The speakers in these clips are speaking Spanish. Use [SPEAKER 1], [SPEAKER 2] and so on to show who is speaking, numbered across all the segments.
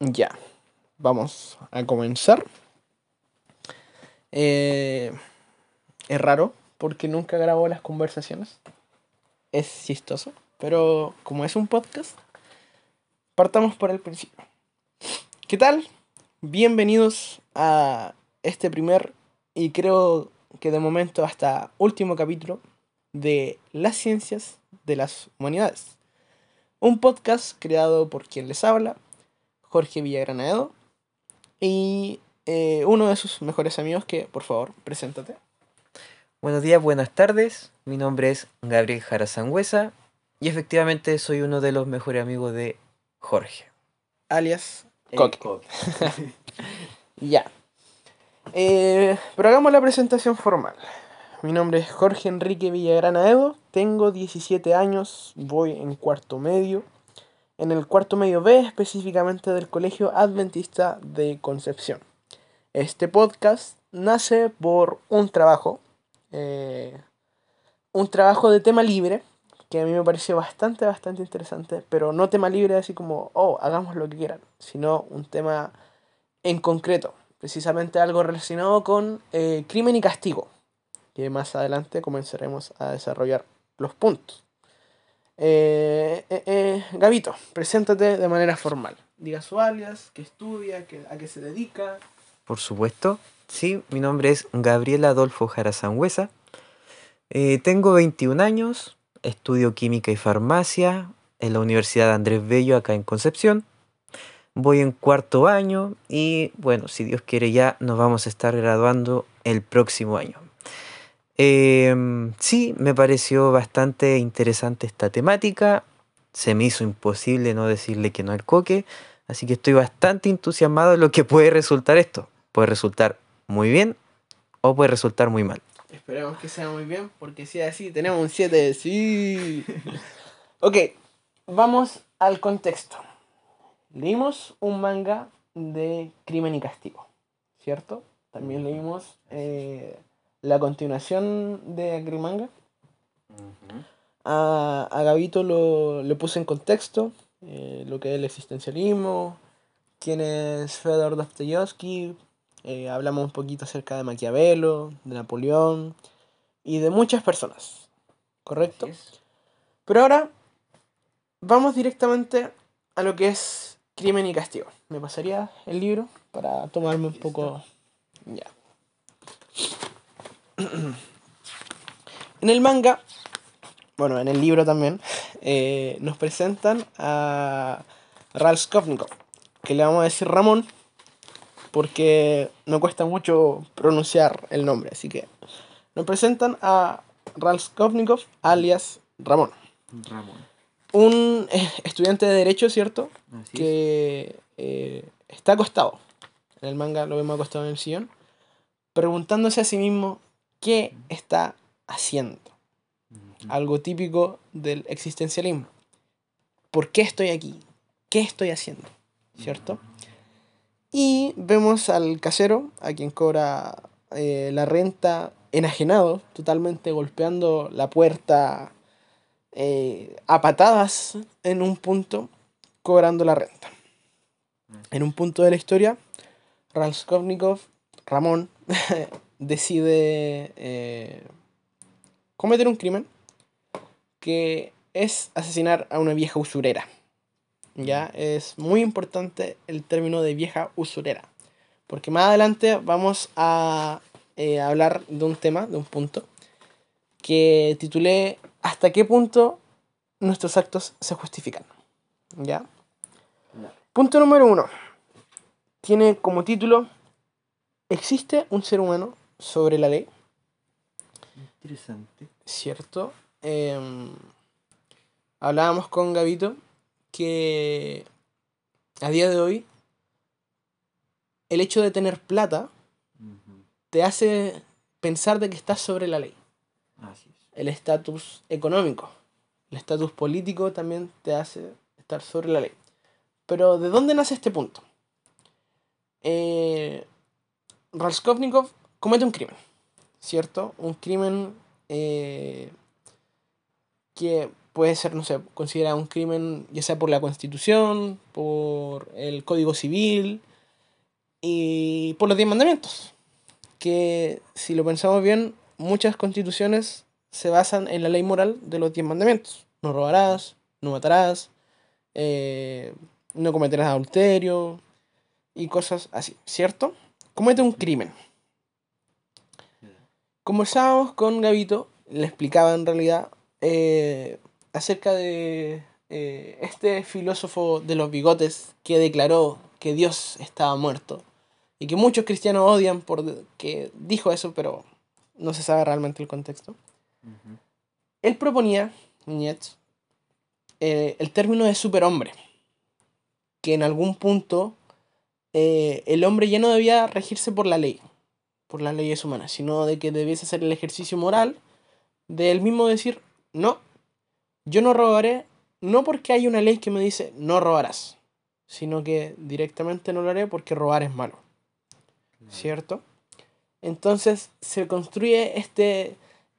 [SPEAKER 1] Ya, vamos a comenzar. Eh, es raro porque nunca grabo las conversaciones. Es chistoso, pero como es un podcast, partamos por el principio. ¿Qué tal? Bienvenidos a este primer y creo que de momento hasta último capítulo de Las Ciencias de las Humanidades. Un podcast creado por quien les habla, Jorge Villagranaedo, y eh, uno de sus mejores amigos que, por favor, preséntate.
[SPEAKER 2] Buenos días, buenas tardes. Mi nombre es Gabriel Jara Sangüesa y efectivamente soy uno de los mejores amigos de Jorge.
[SPEAKER 1] Alias
[SPEAKER 2] El
[SPEAKER 1] Coque.
[SPEAKER 2] Coque.
[SPEAKER 1] Ya. Eh, pero hagamos la presentación formal. Mi nombre es Jorge Enrique Villagranaedo, tengo 17 años, voy en cuarto medio, en el cuarto medio B específicamente del Colegio Adventista de Concepción. Este podcast nace por un trabajo, eh, un trabajo de tema libre, que a mí me pareció bastante, bastante interesante, pero no tema libre así como, oh, hagamos lo que quieran, sino un tema en concreto, precisamente algo relacionado con eh, crimen y castigo, que más adelante comenzaremos a desarrollar los puntos. Eh, eh, eh, preséntate de manera formal. Diga su alias, qué estudia, a qué se dedica.
[SPEAKER 2] Por supuesto. Sí, mi nombre es Gabriel Adolfo Jara Sangüesa. Eh, tengo 21 años, estudio química y farmacia en la Universidad Andrés Bello acá en Concepción. Voy en cuarto año y bueno, si Dios quiere ya nos vamos a estar graduando el próximo año. Em, sí, me pareció bastante interesante esta temática. Se me hizo imposible no decirle que no al coque. Así que estoy bastante entusiasmado de lo que puede resultar esto. Puede resultar muy bien o puede resultar muy mal.
[SPEAKER 1] Esperemos que sea muy bien, porque si es así, tenemos un 7. Sí. ok, vamos al contexto. Leímos un manga de Crimen y Castigo, ¿cierto? También leímos eh, la continuación de aquel manga. A, a Gabito lo, le puse en contexto eh, lo que es el existencialismo, quién es Fedor Dostoyevsky, eh, hablamos un poquito acerca de Maquiavelo, de Napoleón y de muchas personas, ¿correcto? Pero ahora vamos directamente a lo que es crimen y castigo. ¿Me pasaría el libro para tomarme un poco... Ya. en el manga, bueno, en el libro también, eh, nos presentan a Raskolnikov, que le vamos a decir Ramón, porque no cuesta mucho pronunciar el nombre, así que nos presentan a Raskolnikov alias Ramón
[SPEAKER 2] Ramón.
[SPEAKER 1] un eh, estudiante de derecho, ¿cierto?
[SPEAKER 2] Así es.
[SPEAKER 1] Que eh, está acostado. En el manga lo vemos acostado en el sillón. Preguntándose a sí mismo qué está haciendo. Algo típico del existencialismo. ¿Por qué estoy aquí? ¿Qué estoy haciendo? ¿Cierto? Y vemos al casero, a quien cobra eh, la renta, enajenado, totalmente golpeando la puerta eh, a patadas en un punto, cobrando la renta. En un punto de la historia, Raskolnikov, Ramón, decide eh, cometer un crimen que es asesinar a una vieja usurera. Ya es muy importante el término de vieja usurera, porque más adelante vamos a eh, hablar de un tema, de un punto, que titulé ¿Hasta qué punto nuestros actos se justifican? ¿Ya? Punto número uno. Tiene como título ¿Existe un ser humano sobre la ley?
[SPEAKER 2] Interesante.
[SPEAKER 1] ¿Cierto? Em, hablábamos con Gavito que a día de hoy el hecho de tener plata te hace pensar de que estás sobre la ley.
[SPEAKER 2] Así es.
[SPEAKER 1] el estatus económico. El estatus político también te hace estar sobre la ley. Pero ¿de dónde nace este punto? Eh, Raskolnikov comete un crimen, ¿cierto? Un crimen eh, que puede ser, no sé, considerado un crimen ya sea por la constitución, por el código civil y por los diez mandamientos. Que si lo pensamos bien, muchas constituciones se basan en la ley moral de los diez mandamientos. No robarás, no matarás, eh, no cometerás adulterio y cosas así, ¿cierto? Comete un crimen. Conversábamos con Gavito, le explicaba en realidad eh, acerca de eh, este filósofo de los bigotes que declaró que Dios estaba muerto y que muchos cristianos odian por que dijo eso, pero no se sabe realmente el contexto. Él proponía, Nietzsche, eh, el término de superhombre, que en algún punto eh, el hombre ya no debía regirse por la ley, por las leyes humanas, sino de que debiese hacer el ejercicio moral de él mismo decir, no, yo no robaré, no porque hay una ley que me dice no robarás, sino que directamente no lo haré porque robar es malo. ¿Cierto? Entonces se construye este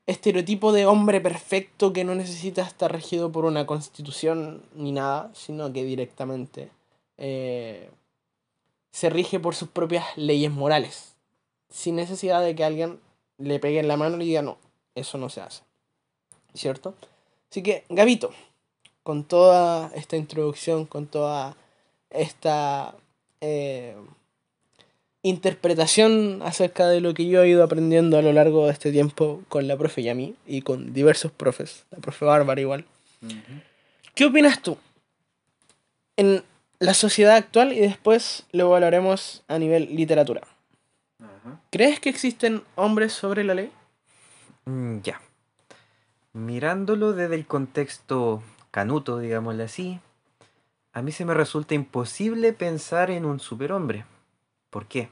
[SPEAKER 1] estereotipo de hombre perfecto que no necesita estar regido por una constitución ni nada, sino que directamente eh, se rige por sus propias leyes morales, sin necesidad de que alguien le pegue en la mano y diga no, eso no se hace. ¿Cierto? Así que, Gavito, con toda esta introducción, con toda esta eh, interpretación acerca de lo que yo he ido aprendiendo a lo largo de este tiempo con la profe Yami y con diversos profes, la profe Bárbara igual. ¿Qué opinas tú en la sociedad actual y después lo hablaremos a nivel literatura? ¿Crees que existen hombres sobre la ley?
[SPEAKER 2] Mm, ya. Mirándolo desde el contexto canuto, digámoslo así, a mí se me resulta imposible pensar en un superhombre. ¿Por qué?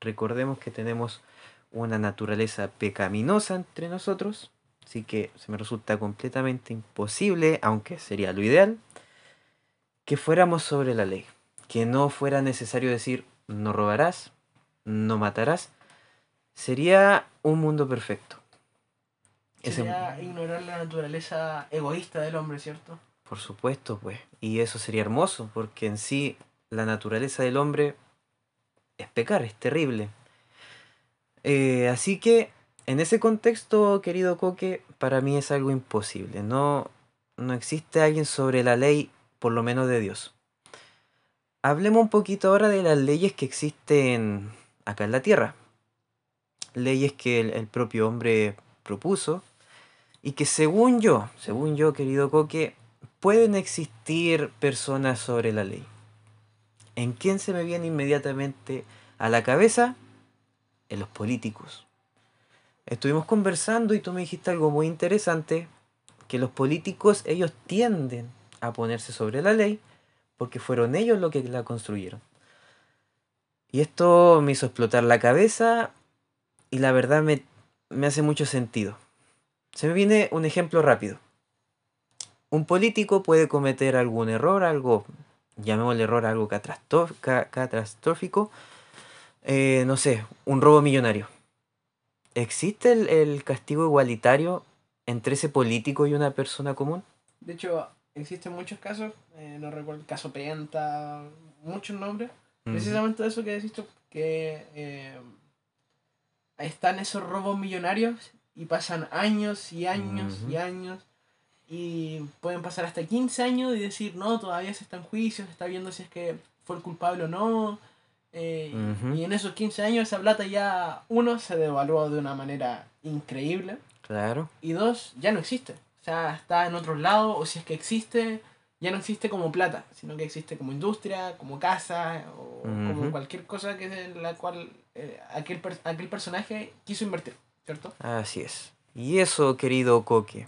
[SPEAKER 2] Recordemos que tenemos una naturaleza pecaminosa entre nosotros, así que se me resulta completamente imposible, aunque sería lo ideal, que fuéramos sobre la ley, que no fuera necesario decir no robarás, no matarás, sería un mundo perfecto.
[SPEAKER 1] Sería ignorar la naturaleza egoísta del hombre, ¿cierto?
[SPEAKER 2] Por supuesto, pues. Y eso sería hermoso, porque en sí la naturaleza del hombre es pecar, es terrible. Eh, así que, en ese contexto, querido Coque, para mí es algo imposible. No, no existe alguien sobre la ley, por lo menos de Dios. Hablemos un poquito ahora de las leyes que existen acá en la Tierra. Leyes que el propio hombre propuso y que según yo, según yo, querido Coque, pueden existir personas sobre la ley. ¿En quién se me viene inmediatamente a la cabeza? En los políticos. Estuvimos conversando y tú me dijiste algo muy interesante, que los políticos ellos tienden a ponerse sobre la ley porque fueron ellos los que la construyeron. Y esto me hizo explotar la cabeza y la verdad me, me hace mucho sentido. Se me viene un ejemplo rápido. Un político puede cometer algún error, algo, llamémosle error, algo catastrófico, eh, no sé, un robo millonario. ¿Existe el, castigo igualitario entre ese político y una persona común?
[SPEAKER 1] De hecho, existen muchos casos, eh, no recuerdo el caso Penta, muchos nombres, precisamente eso que decís tú, que eh, están esos robos millonarios y pasan años y años y años y pueden pasar hasta 15 años y decir, no, todavía se está en juicio, se está viendo si es que fue el culpable o no. Eh, y en esos 15 años esa plata ya, uno, se devaluó de una manera increíble.
[SPEAKER 2] Claro.
[SPEAKER 1] Y dos, ya no existe. O sea, está en otro lado, o si es que existe, ya no existe como plata, sino que existe como industria, como casa, o como cualquier cosa que en la cual eh, aquel, aquel personaje quiso invertir. ¿cierto?
[SPEAKER 2] Así es. Y eso, querido Coque,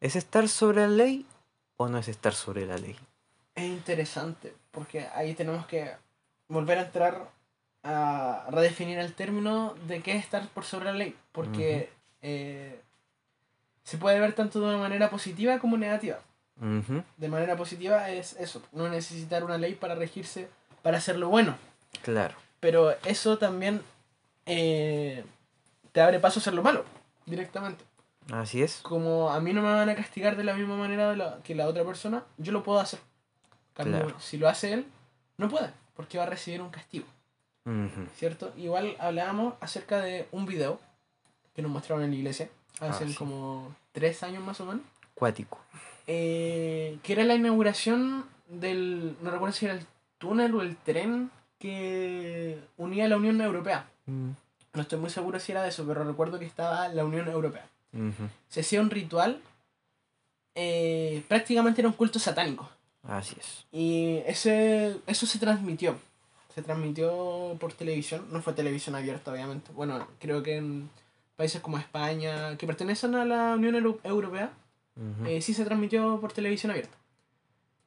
[SPEAKER 2] ¿es estar sobre la ley o no es estar sobre la ley?
[SPEAKER 1] Es interesante, porque ahí tenemos que volver a entrar a redefinir el término de qué es estar por sobre la ley, porque eh, se puede ver tanto de una manera positiva como negativa. De manera positiva es eso, no necesitar una ley para regirse, para hacerlo bueno.
[SPEAKER 2] Claro.
[SPEAKER 1] Pero eso también eh, te abre paso a hacer lo malo, directamente.
[SPEAKER 2] Así es.
[SPEAKER 1] como a mí no me van a castigar de la misma manera de la- que la otra persona, yo lo puedo hacer. Cambio,
[SPEAKER 2] Claro.
[SPEAKER 1] Si lo hace él, no puede, porque va a recibir un castigo. ¿cierto? Igual hablábamos acerca de un video que nos mostraron en la iglesia hace
[SPEAKER 2] Ah, sí.
[SPEAKER 1] como tres años más o menos,
[SPEAKER 2] Cuático.
[SPEAKER 1] Eh, que era la inauguración del, no recuerdo si era el túnel o el tren que unía la Unión Europea.
[SPEAKER 2] Mm.
[SPEAKER 1] No estoy muy seguro si era de eso, pero recuerdo que estaba la Unión Europea.
[SPEAKER 2] Ujú.
[SPEAKER 1] se hacía un ritual, eh, prácticamente era un culto satánico.
[SPEAKER 2] Así es.
[SPEAKER 1] Y ese, eso se transmitió. Se transmitió por televisión. No fue televisión abierta, obviamente. Bueno, creo que en países como España, que pertenecen a la Unión Euro- Europea,
[SPEAKER 2] Ujú.
[SPEAKER 1] eh, sí se transmitió por televisión abierta.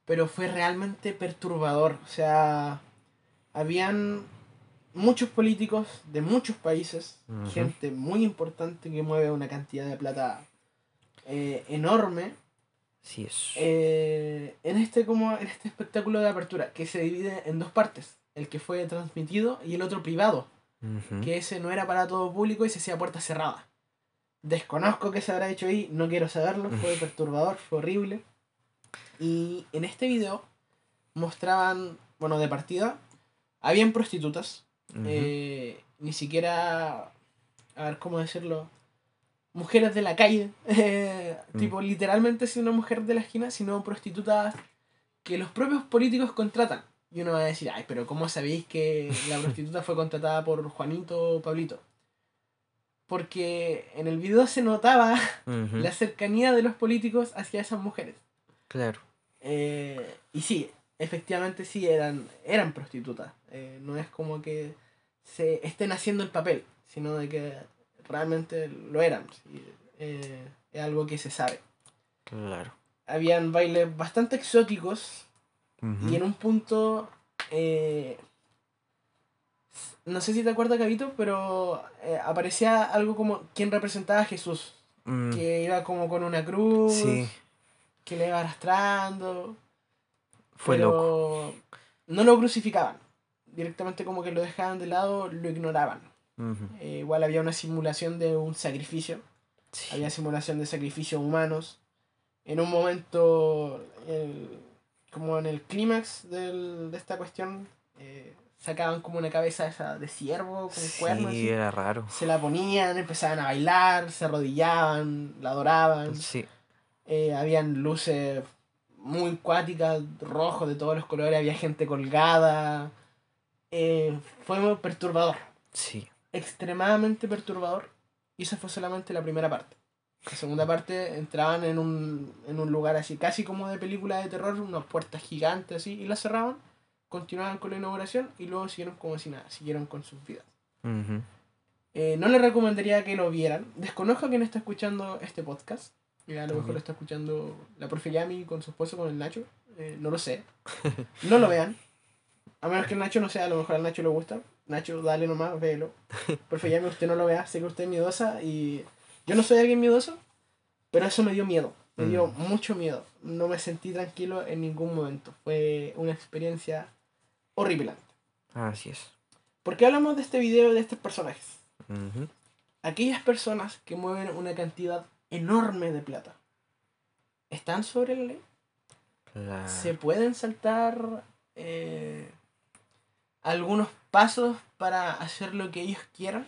[SPEAKER 1] Pero fue realmente perturbador. O sea, habían muchos políticos de muchos países,
[SPEAKER 2] Ujú.
[SPEAKER 1] gente muy importante que mueve una cantidad de plata eh, enorme
[SPEAKER 2] Así es.
[SPEAKER 1] eh, en este como en este espectáculo de apertura que se divide en dos partes el que fue transmitido y el otro privado
[SPEAKER 2] Ujú.
[SPEAKER 1] que ese no era para todo público y se hacía puerta cerrada desconozco qué se habrá hecho ahí no quiero saberlo fue perturbador fue horrible y en este video mostraban bueno de partida habían prostitutas eh, ni siquiera, a ver cómo decirlo, mujeres de la calle, eh,
[SPEAKER 2] Mm.
[SPEAKER 1] tipo literalmente si una mujer de la esquina, sino prostitutas que los propios políticos contratan. Y uno va a decir, ay, pero ¿cómo sabéis que la prostituta fue contratada por Juanito o Pablito? Porque en el video se notaba la cercanía de los políticos hacia esas mujeres.
[SPEAKER 2] Claro.
[SPEAKER 1] Eh, y sí, efectivamente sí eran, eran prostitutas. Eh, no es como que se estén haciendo el papel, sino de que realmente lo eran. sí. Eh, es algo que se sabe.
[SPEAKER 2] Claro.
[SPEAKER 1] Habían bailes bastante exóticos y en un punto... eh, no sé si te acuerdas, Gabito, pero eh, aparecía algo como quien representaba a Jesús.
[SPEAKER 2] Mm,
[SPEAKER 1] Que iba como con una cruz,
[SPEAKER 2] Sí,
[SPEAKER 1] que le iba arrastrando.
[SPEAKER 2] fue
[SPEAKER 1] pero
[SPEAKER 2] loco.
[SPEAKER 1] No lo crucificaban. Directamente como que lo dejaban de lado, lo ignoraban. Eh, igual había una simulación de un sacrificio.
[SPEAKER 2] Sí.
[SPEAKER 1] Había simulación de sacrificios humanos. En un momento, el- como en el clímax de esta cuestión, eh, sacaban como una cabeza esa de ciervo con cuernos.
[SPEAKER 2] Sí,
[SPEAKER 1] así.
[SPEAKER 2] era raro.
[SPEAKER 1] Se la ponían, empezaban a bailar, se arrodillaban, la adoraban.
[SPEAKER 2] Sí.
[SPEAKER 1] Eh, habían luces muy cuáticas, rojos de todos los colores, había gente colgada. Eh, fue muy perturbador,
[SPEAKER 2] Sí.
[SPEAKER 1] extremadamente perturbador. Y esa fue solamente la primera parte. La segunda parte entraban en un, en un lugar así, casi como de película de terror, unas puertas gigantes así, y las cerraban, continuaban con la inauguración y luego siguieron como si nada, siguieron con sus vidas. Eh, no les recomendaría que lo vieran. Desconozco a quién está escuchando este podcast. Eh, a lo mejor lo está escuchando la profe Yami con su esposo, con el Nacho. Eh, no lo sé. No lo vean. A menos que el Nacho no sea, a lo mejor al Nacho le gusta. Nacho, dale nomás, véelo. Profe Yami, usted no lo vea. Sé que usted es miedosa y yo no soy alguien miedoso, pero eso me dio miedo. Me dio
[SPEAKER 2] Mm.
[SPEAKER 1] mucho miedo. No me sentí tranquilo en ningún momento. Fue una experiencia horripilante.
[SPEAKER 2] Así es.
[SPEAKER 1] ¿Por qué hablamos de este video de estos personajes? Aquellas personas que mueven una cantidad enorme de plata están sobre la ley.
[SPEAKER 2] Claro.
[SPEAKER 1] Se pueden saltar eh, algunos pasos para hacer lo que ellos quieran.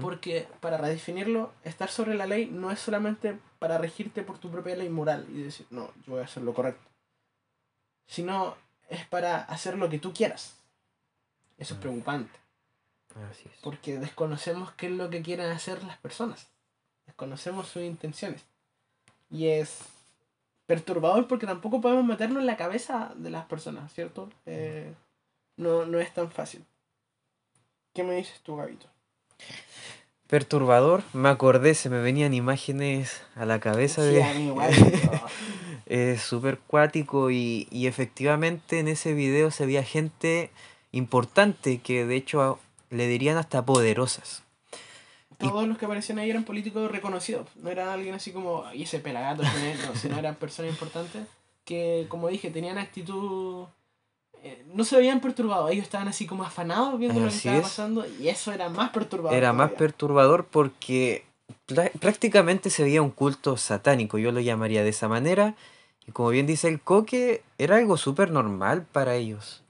[SPEAKER 1] Porque para redefinirlo, estar sobre la ley no es solamente para regirte por tu propia ley moral y decir, no, yo voy a hacer lo correcto. Sino es para hacer lo que tú quieras. Eso es
[SPEAKER 2] Mm.
[SPEAKER 1] preocupante.
[SPEAKER 2] Así es.
[SPEAKER 1] Porque desconocemos qué es lo que quieren hacer las personas. Desconocemos sus intenciones. Y es perturbador porque tampoco podemos meternos en la cabeza de las personas, ¿cierto? Eh, no, no es tan fácil. ¿Qué me dices tú, Gabito?
[SPEAKER 2] Perturbador, me acordé, se me venían imágenes a la cabeza
[SPEAKER 1] Sí,
[SPEAKER 2] de... Es súper cuático y, y efectivamente en ese video se veía gente importante que de hecho le dirían hasta poderosas.
[SPEAKER 1] Todos los que aparecían ahí eran políticos reconocidos. No era alguien así como, y ese pelagato, quién es?", no, sino eran personas importantes que, como dije, tenían actitud. eh, no se veían perturbados, ellos estaban así como afanados viendo lo que estaba
[SPEAKER 2] es.
[SPEAKER 1] pasando y eso era más perturbador.
[SPEAKER 2] Era más perturbador porque prácticamente se veía un culto satánico, yo lo llamaría de esa manera. Y como bien dice el coque, era algo súper normal para ellos.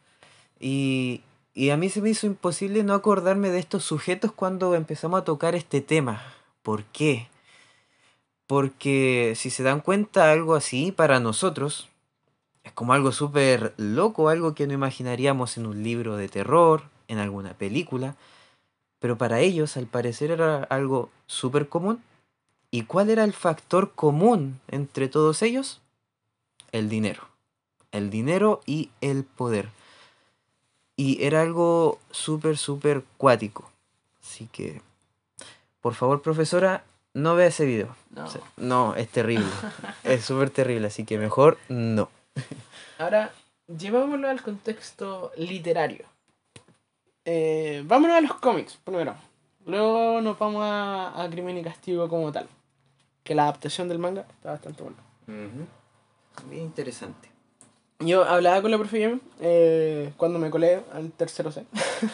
[SPEAKER 2] Y, y a mí se me hizo imposible no acordarme de estos sujetos cuando empezamos a tocar este tema. ¿Por qué? Porque si se dan cuenta, algo así para nosotros es como algo súper loco, algo que no imaginaríamos en un libro de terror, en alguna película. Pero para ellos, al parecer, era algo súper común. ¿Y cuál era el factor común entre todos ellos? El dinero. El dinero y el poder. Y era algo súper, súper cuático. Así que, por favor, profesora, no vea ese video. No, no es terrible. es súper terrible, así que mejor no.
[SPEAKER 1] Ahora, llevámoslo al contexto literario. Eh, vámonos a los cómics, primero. Luego nos vamos a, a, Crimen y Castigo como tal. Que la adaptación del manga está bastante buena.
[SPEAKER 2] Bien interesante.
[SPEAKER 1] Yo hablaba con la profe eh, cuando me colé al tercero C.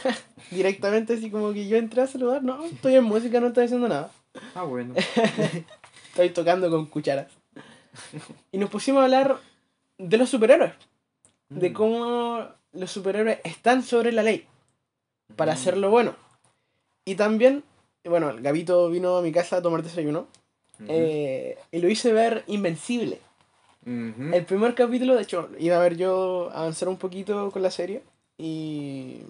[SPEAKER 1] Directamente así como que yo entré a saludar. No, estoy en música, no estoy haciendo nada.
[SPEAKER 2] Ah, bueno.
[SPEAKER 1] estoy tocando con cucharas. Y nos pusimos a hablar de los superhéroes. De mm. cómo los superhéroes están sobre la ley para mm. hacerlo bueno. Y también, bueno, el Gabito vino a mi casa a tomar desayuno eh, y lo hice ver Invencible. El primer capítulo, de hecho, iba a ver yo avanzar un poquito con la serie y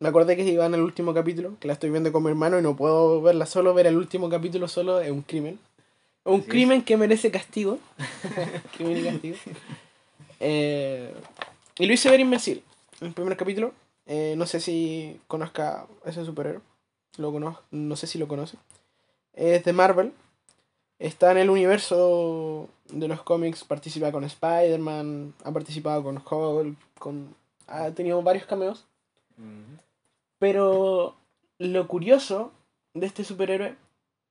[SPEAKER 1] me acordé que iba en el último capítulo, que la estoy viendo con mi hermano y no puedo verla solo, ver el último capítulo solo es un crimen. Un crimen que merece castigo. crimen y castigo. Eh, y lo hice ver Invencible, el primer capítulo. Eh, no sé si conozca a ese superhéroe. Lo conozco, no sé si lo conoce. Es de Marvel. Está en el universo de los cómics. Participa con Spider-Man. Ha participado con Hulk. Con, ha tenido varios cameos. Pero lo curioso de este superhéroe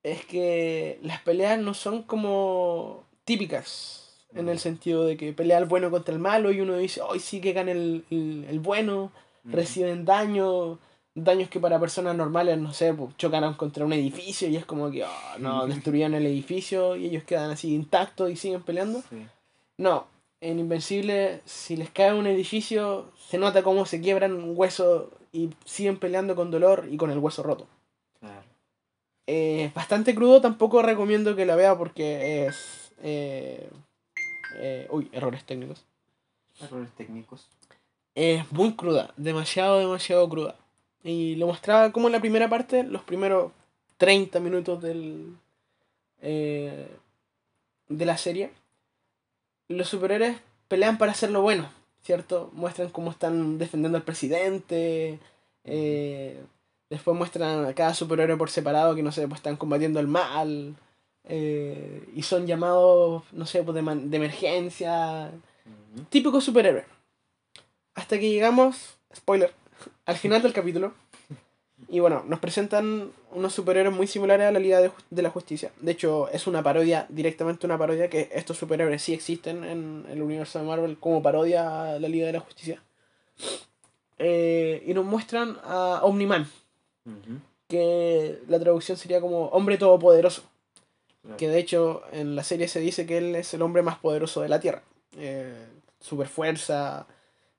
[SPEAKER 1] es que las peleas no son como típicas. En el sentido de que pelea el bueno contra el malo y uno dice, hoy sí que gana el, el, el bueno reciben daño, daños que para personas normales, no sé, pues, chocan contra un edificio y es como que, oh, no, destruyeron el edificio y ellos quedan así intactos y siguen peleando. No, en Invencible, si les cae un edificio, se nota cómo se quiebran un hueso y siguen peleando con dolor y con el hueso roto. es bastante crudo, tampoco recomiendo que la vea porque es... Eh, eh, uy, errores técnicos.
[SPEAKER 2] Errores técnicos
[SPEAKER 1] es muy cruda, demasiado, demasiado cruda. Y lo mostraba como en la primera parte, los primeros 30 minutos del, eh, de la serie. Los superhéroes pelean para hacerlo bueno, ¿cierto? Muestran cómo están defendiendo al presidente. Eh, después muestran a cada superhéroe por separado que, no sé, pues están combatiendo el mal. Eh, y son llamados, no sé, pues de, de emergencia. Típico superhéroe. Hasta que llegamos, spoiler, al final del capítulo. Y bueno, nos presentan unos superhéroes muy similares a la Liga de, la Justicia. De hecho, es una parodia, directamente una parodia, que estos superhéroes sí existen en el universo de Marvel como parodia a la Liga de la Justicia. Eh, y nos muestran a Omniman, que la traducción sería como hombre todopoderoso. Que de hecho en la serie se dice que él es el hombre más poderoso de la Tierra. Eh, super fuerza,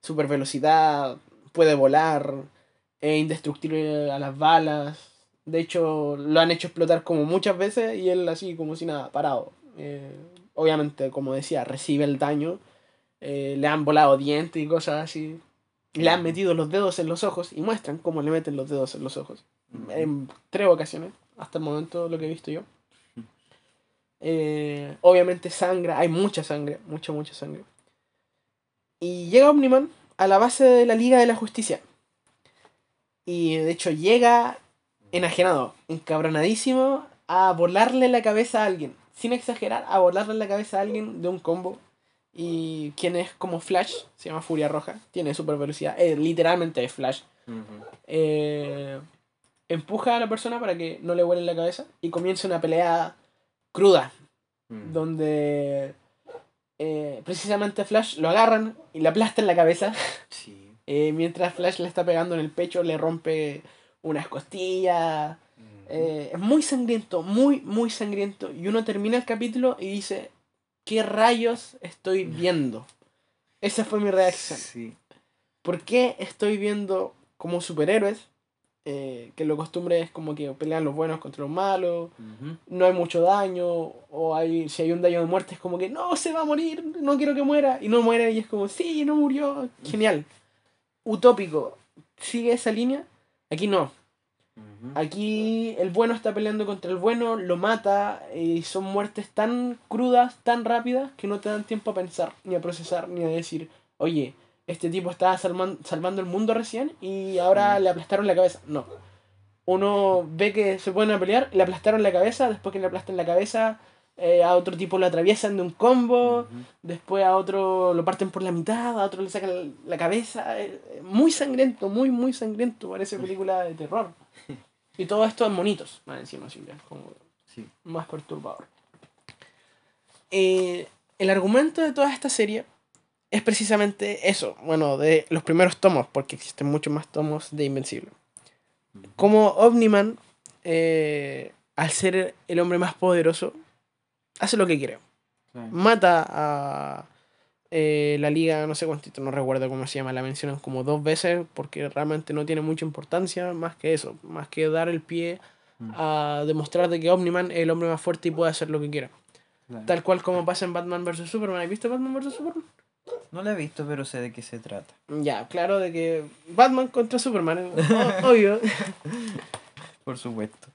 [SPEAKER 1] super velocidad, puede volar, es indestructible a las balas. De hecho, lo han hecho explotar como muchas veces y él así como si nada, parado. Eh, obviamente, como decía, recibe el daño. Eh, le han volado dientes y cosas así. Le han metido los dedos en los ojos y muestran cómo le meten los dedos en los ojos. En tres ocasiones, hasta el momento lo que he visto yo. Eh, obviamente sangra, hay mucha sangre, mucha, mucha sangre. Y llega Omniman a la base de la Liga de la Justicia. Y de hecho llega enajenado, encabronadísimo, a volarle la cabeza a alguien. Sin exagerar, a volarle la cabeza a alguien de un combo. Y quien es como Flash, se llama Furia Roja, tiene super velocidad, eh, literalmente es Flash. Eh, empuja a la persona para que no le vuelen la cabeza y comienza una pelea cruda, donde eh, precisamente Flash lo agarran y le aplastan la cabeza. Eh, mientras Flash le está pegando en el pecho, le rompe unas costillas. Mm. Eh, es muy sangriento, muy, muy sangriento. Y uno termina el capítulo y dice, ¿qué rayos estoy viendo? Esa fue mi reacción.
[SPEAKER 2] Sí.
[SPEAKER 1] ¿Por qué estoy viendo como superhéroes? Eh, que lo costumbre es como que pelean los buenos contra los malos, no hay mucho daño, o hay, si hay un daño de muerte es como que no, se va a morir, no quiero que muera, y no muere, y es como, sí, no murió, genial. Utópico, sigue esa línea, aquí no. Aquí el bueno está peleando contra el bueno, lo mata, y son muertes tan crudas, tan rápidas, que no te dan tiempo a pensar, ni a procesar, ni a decir, oye, este tipo estaba salman- salvando el mundo recién y ahora
[SPEAKER 2] Mm.
[SPEAKER 1] le aplastaron la cabeza. No. Uno ve que se ponen a pelear, le aplastaron la cabeza, después que le aplastan la cabeza, eh, a otro tipo lo atraviesan de un combo, después a otro lo parten por la mitad, a otro le sacan la cabeza. eh, eh, Muy sangriento, muy, muy sangriento, parece película de terror. Y todo esto en monitos, más encima, así que es como
[SPEAKER 2] Sí.
[SPEAKER 1] más perturbador. Eh, el argumento de toda esta serie es precisamente eso, bueno, de los primeros tomos, porque existen muchos más tomos de Invencible. Como Omniman, eh, al ser el hombre más poderoso, hace lo que quiere. Mata a eh, la liga, no sé cuántito, no recuerdo cómo se llama, la mencionan como dos veces, porque realmente no tiene mucha importancia más que eso, más que dar el pie
[SPEAKER 2] Mm.
[SPEAKER 1] a demostrar de que Omniman es el hombre más fuerte y puede hacer lo que quiera. Tal cual como pasa en Batman vs. Superman. ¿Has visto Batman vs. Superman?
[SPEAKER 2] No la he visto, pero sé de qué se trata.
[SPEAKER 1] Ya, claro de que Batman contra Superman, o- obvio.
[SPEAKER 2] Por supuesto.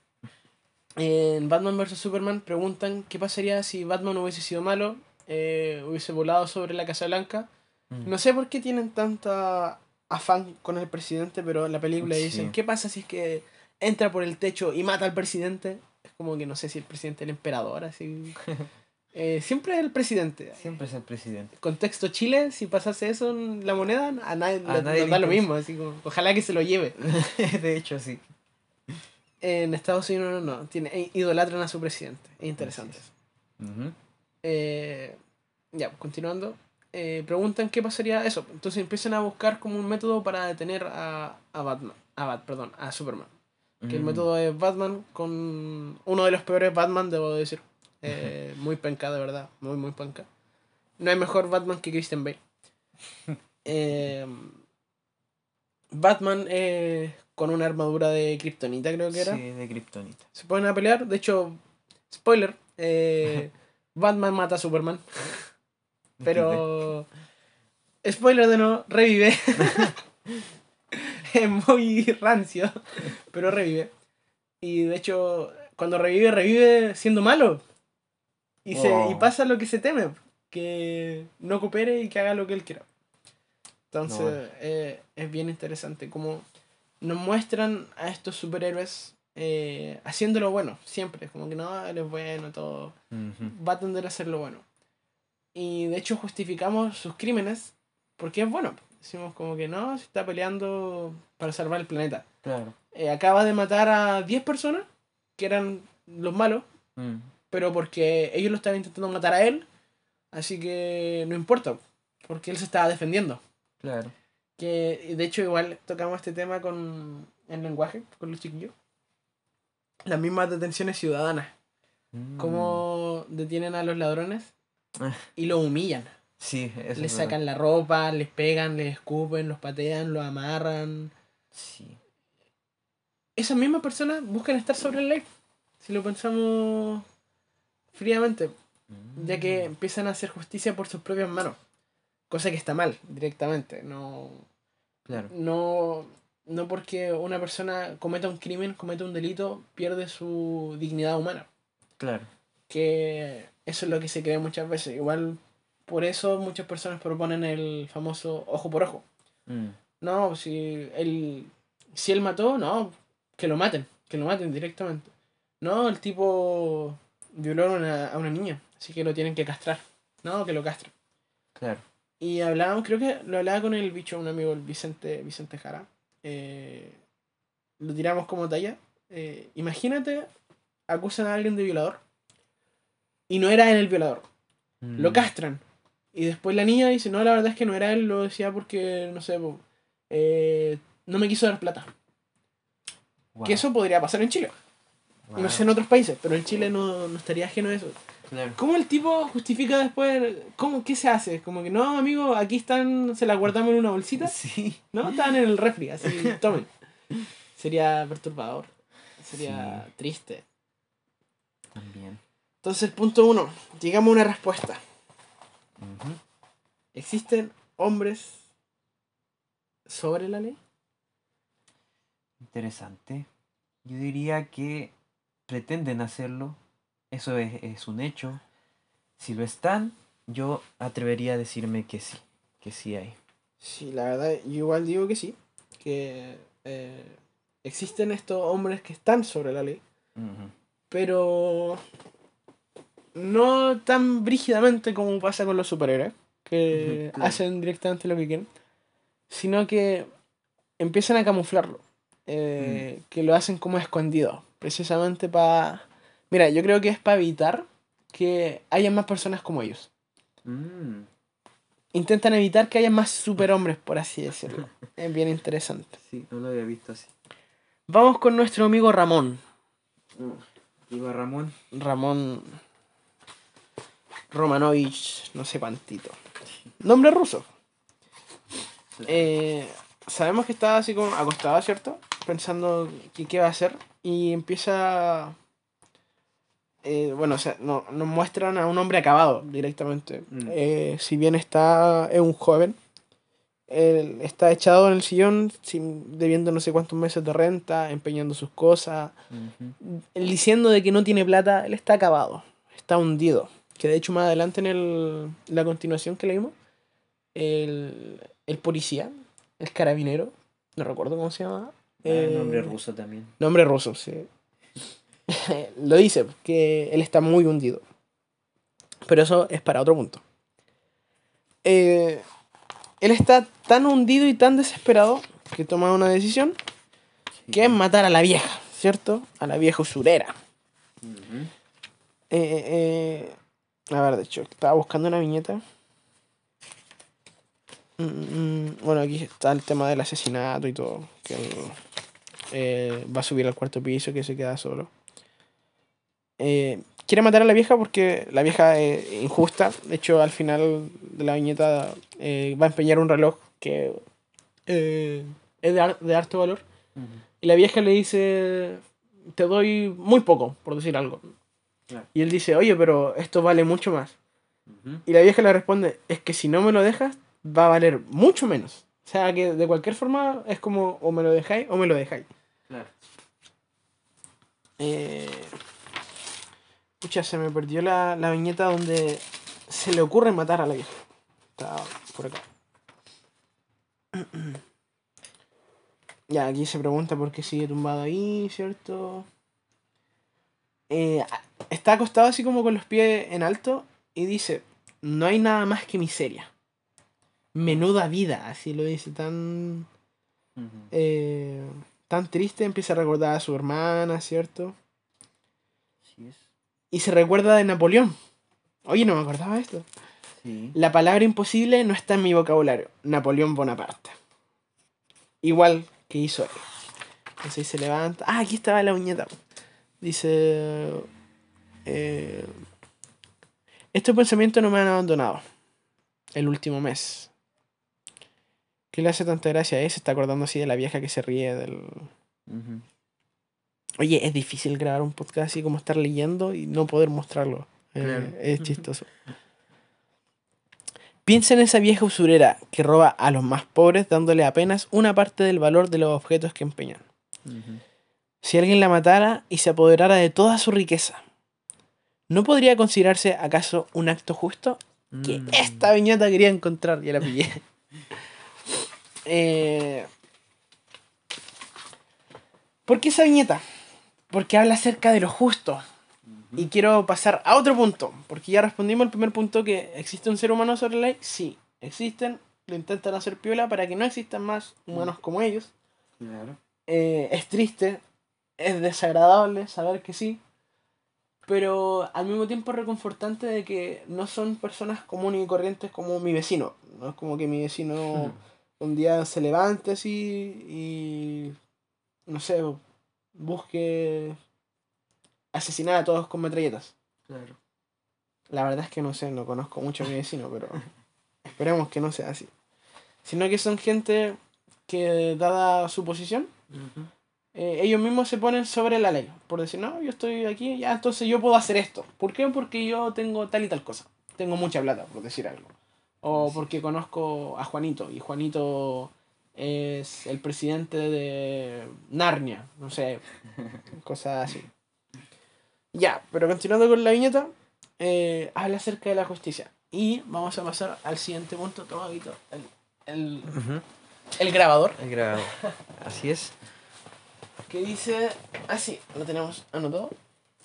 [SPEAKER 1] En Batman vs. Superman preguntan qué pasaría si Batman hubiese sido malo, eh, hubiese volado sobre la Casa Blanca.
[SPEAKER 2] Mm.
[SPEAKER 1] No sé por qué tienen tanta afán con el presidente, pero en la película
[SPEAKER 2] Sí.
[SPEAKER 1] dicen, ¿qué pasa si es que entra por el techo y mata al presidente? Es como que no sé si el presidente es el emperador, así. Eh, siempre es el presidente.
[SPEAKER 2] Siempre es el presidente.
[SPEAKER 1] Contexto Chile, si pasase eso en la moneda, a nadie,
[SPEAKER 2] A
[SPEAKER 1] le-
[SPEAKER 2] nadie
[SPEAKER 1] nos
[SPEAKER 2] le
[SPEAKER 1] da lo mismo. Así como, ojalá que se lo lleve.
[SPEAKER 2] de hecho, sí.
[SPEAKER 1] En Estados Unidos no, no. Tiene, e- idolatran a su presidente. Es interesante. Eh, ya, continuando. Eh, preguntan qué pasaría eso. Entonces empiezan a buscar como un método para detener a, a Batman. A Bat, perdón, a Superman. Que el
[SPEAKER 2] Mm.
[SPEAKER 1] método es Batman con uno de los peores Batman, debo decir. Eh, muy penca, de verdad. Muy, muy penca. No hay mejor Batman que Christian Bale. Eh, Batman eh, con una armadura de Kryptonita, creo que era.
[SPEAKER 2] Sí, de Kryptonita.
[SPEAKER 1] Se ponen a pelear. De hecho, spoiler. eh, Batman mata a Superman. Pero. Spoiler de no, revive. es muy rancio. Pero revive. Y de hecho, cuando revive, revive siendo malo. Y, se, y
[SPEAKER 2] Oh.
[SPEAKER 1] pasa lo que se teme. Que no coopere y que haga lo que él quiera. Entonces,
[SPEAKER 2] No.
[SPEAKER 1] eh, es bien interesante. Como nos muestran a estos superhéroes eh, haciendo lo bueno. Siempre. Como que no, él es bueno, todo
[SPEAKER 2] Ujú.
[SPEAKER 1] va a tender a hacer lo bueno. Y de hecho justificamos sus crímenes porque es bueno. Decimos como que no, se está peleando para salvar el planeta.
[SPEAKER 2] Claro.
[SPEAKER 1] Eh, acaba de matar a 10 personas que eran los malos,
[SPEAKER 2] Mm.
[SPEAKER 1] Pero porque ellos lo estaban intentando matar a él. Así que no importa, porque él se estaba defendiendo.
[SPEAKER 2] Claro.
[SPEAKER 1] Que de hecho igual tocamos este tema con el lenguaje, con los chiquillos. Las mismas detenciones ciudadanas.
[SPEAKER 2] Mm.
[SPEAKER 1] Cómo detienen a los ladrones
[SPEAKER 2] Ah.
[SPEAKER 1] y los humillan.
[SPEAKER 2] Sí, eso
[SPEAKER 1] les
[SPEAKER 2] verdad.
[SPEAKER 1] sacan la ropa, les pegan, les escupen, los patean, los amarran.
[SPEAKER 2] Sí.
[SPEAKER 1] Esas mismas personas buscan estar sobre la ley. Si lo pensamos fríamente, ya que
[SPEAKER 2] Mm.
[SPEAKER 1] empiezan a hacer justicia por sus propias manos. Cosa que está mal, directamente. No,
[SPEAKER 2] Claro.
[SPEAKER 1] no, no porque una persona cometa un crimen, cometa un delito, pierde su dignidad humana.
[SPEAKER 2] Claro.
[SPEAKER 1] que eso es lo que se cree muchas veces. Igual por eso muchas personas proponen el famoso ojo por ojo.
[SPEAKER 2] Mm.
[SPEAKER 1] No, si él, si él mató, no, que lo maten, que lo maten directamente. No, el tipo violó a una, a una niña, así que lo tienen que castrar. No, que lo castren.
[SPEAKER 2] Claro.
[SPEAKER 1] Y hablábamos, creo que lo hablaba con el bicho, un amigo, el Vicente, Vicente Jara. Eh, lo tiramos como talla. Eh, imagínate, acusan a alguien de violador. Y no era él el violador. Lo
[SPEAKER 2] Mm.
[SPEAKER 1] castran. Y después la niña dice, no, la verdad es que no era él, lo decía porque, no sé, eh, no me quiso dar plata.
[SPEAKER 2] Wow.
[SPEAKER 1] Que eso podría pasar en Chile. No sé en otros países, pero en Chile no, no estaría ajeno a eso.
[SPEAKER 2] Claro.
[SPEAKER 1] ¿Cómo el tipo justifica después? ¿Cómo, ¿Qué se hace? Como que no, amigo, aquí están, se las guardamos en una bolsita.
[SPEAKER 2] Sí.
[SPEAKER 1] No, estaban en el refri, así, tomen. Sería perturbador. Sería triste.
[SPEAKER 2] También.
[SPEAKER 1] Entonces, punto uno, llegamos a una respuesta. ¿Existen hombres sobre la ley?
[SPEAKER 2] Interesante. Yo diría que pretenden hacerlo. Eso es, es un hecho. Si lo están, yo atrevería a decirme que sí. Que sí hay.
[SPEAKER 1] Sí, la verdad, yo igual digo que sí. Que eh, existen estos hombres que están sobre la ley. Pero no tan brígidamente como pasa con los superhéroes, que
[SPEAKER 2] claro.
[SPEAKER 1] hacen directamente lo que quieren, sino que empiezan a camuflarlo, eh, que lo hacen como escondido, precisamente para... Mira, yo creo que es para evitar que haya más personas como ellos.
[SPEAKER 2] Mm.
[SPEAKER 1] Intentan evitar que haya más superhombres, por así decirlo. Es bien interesante.
[SPEAKER 2] Sí, no lo había visto así.
[SPEAKER 1] Vamos con nuestro amigo Ramón.
[SPEAKER 2] Digo Ramón.
[SPEAKER 1] Ramón Romanovich, no sé cuántito. Nombre ruso. Eh, sabemos que está así como acostado, ¿cierto? Pensando que qué va a hacer. Y empieza... eh, bueno, o sea, no, nos muestran a un hombre acabado directamente.
[SPEAKER 2] Mm.
[SPEAKER 1] Eh, si bien está... es un joven. él está echado en el sillón, sin, debiendo no sé cuántos meses de renta, empeñando sus cosas diciendo de que no tiene plata, él está acabado, está hundido. Que de hecho más adelante en el, la continuación que leímos, el, el policía, el carabinero, no recuerdo cómo se llama.
[SPEAKER 2] Ah, nombre
[SPEAKER 1] eh,
[SPEAKER 2] ruso también.
[SPEAKER 1] Nombre ruso, sí. Lo dice, que él está muy hundido. Pero eso es para otro punto. Eh, él está tan hundido y tan desesperado que toma una decisión
[SPEAKER 2] Sí.
[SPEAKER 1] que es matar a la vieja, ¿cierto? A la vieja usurera. Eh, eh, a ver, de hecho, estaba buscando una viñeta. Mm, mm, bueno, aquí está el tema del asesinato y todo. Que eh, va a subir al cuarto piso, que se queda solo. Eh, quiere matar a la vieja porque la vieja es injusta. De hecho, al final de la viñeta eh, va a empeñar un reloj que eh, es de, har- de harto valor. Y la vieja le dice, te doy muy poco, por decir algo.
[SPEAKER 2] Claro.
[SPEAKER 1] Y él dice, oye, pero esto vale mucho más. Y la vieja le responde, es que si no me lo dejas, va a valer mucho menos. O sea que de cualquier forma es como o me lo dejáis o me lo dejáis.
[SPEAKER 2] Claro.
[SPEAKER 1] Eh... Pucha, se me perdió la, la viñeta donde se le ocurre matar a la vieja. Está por acá. Ya, aquí se pregunta por qué sigue tumbado ahí, ¿cierto? Eh, está acostado así como con los pies en alto y dice, no hay nada más que miseria. Menuda vida, así lo dice tan eh, tan triste, empieza a recordar a su hermana, ¿cierto?
[SPEAKER 2] Así es.
[SPEAKER 1] Y se recuerda de Napoleón. Oye, no me acordaba de esto.
[SPEAKER 2] Sí.
[SPEAKER 1] La palabra imposible no está en mi vocabulario. Napoleón Bonaparte. Igual que hizo él. Entonces ahí se levanta. Ah, aquí estaba la uñeta. Dice... eh, estos pensamientos no me han abandonado. El último mes. ¿Qué le hace tanta gracia a él? Se está acordando así de la vieja que se ríe del... Oye, es difícil grabar un podcast así como estar leyendo y no poder mostrarlo. Eh. Es chistoso. Piensa en esa vieja usurera que roba a los más pobres dándole apenas una parte del valor de los objetos que empeñan. Si alguien la matara y se apoderara de toda su riqueza, ¿no podría considerarse acaso un acto justo? Que
[SPEAKER 2] Mm.
[SPEAKER 1] esta viñeta quería encontrar, ya la pillé. Eh, ¿Por qué esa viñeta? Porque habla acerca de lo justo. Y quiero pasar a otro punto, porque ya respondimos al primer punto que existe un ser humano sobre la ley. Sí, existen, lo intentan hacer piola para que no existan más humanos como ellos.
[SPEAKER 2] Claro.
[SPEAKER 1] Eh, es triste, es desagradable saber que sí, pero al mismo tiempo es reconfortante de que no son personas comunes y corrientes como mi vecino. No es como que mi vecino
[SPEAKER 2] Ujú.
[SPEAKER 1] Un día se levante así y no sé, busque asesinar a todos con metralletas.
[SPEAKER 2] Claro.
[SPEAKER 1] La verdad es que no sé, no conozco mucho a mi vecino, pero esperemos que no sea así. Sino que son gente que, dada su posición, eh, ellos mismos se ponen sobre la ley. Por decir, no, yo estoy aquí, ya, entonces yo puedo hacer esto. ¿Por qué? Porque yo tengo tal y tal cosa. Tengo mucha plata, por decir algo. O porque conozco a Juanito, y Juanito es el presidente de Narnia, no sé, cosas así. Ya, pero continuando con la viñeta, eh, habla acerca de la justicia. Y vamos a pasar al siguiente punto, toma, Vito, el, el, el grabador,
[SPEAKER 2] El grabador. Así es.
[SPEAKER 1] que dice así, lo tenemos anotado,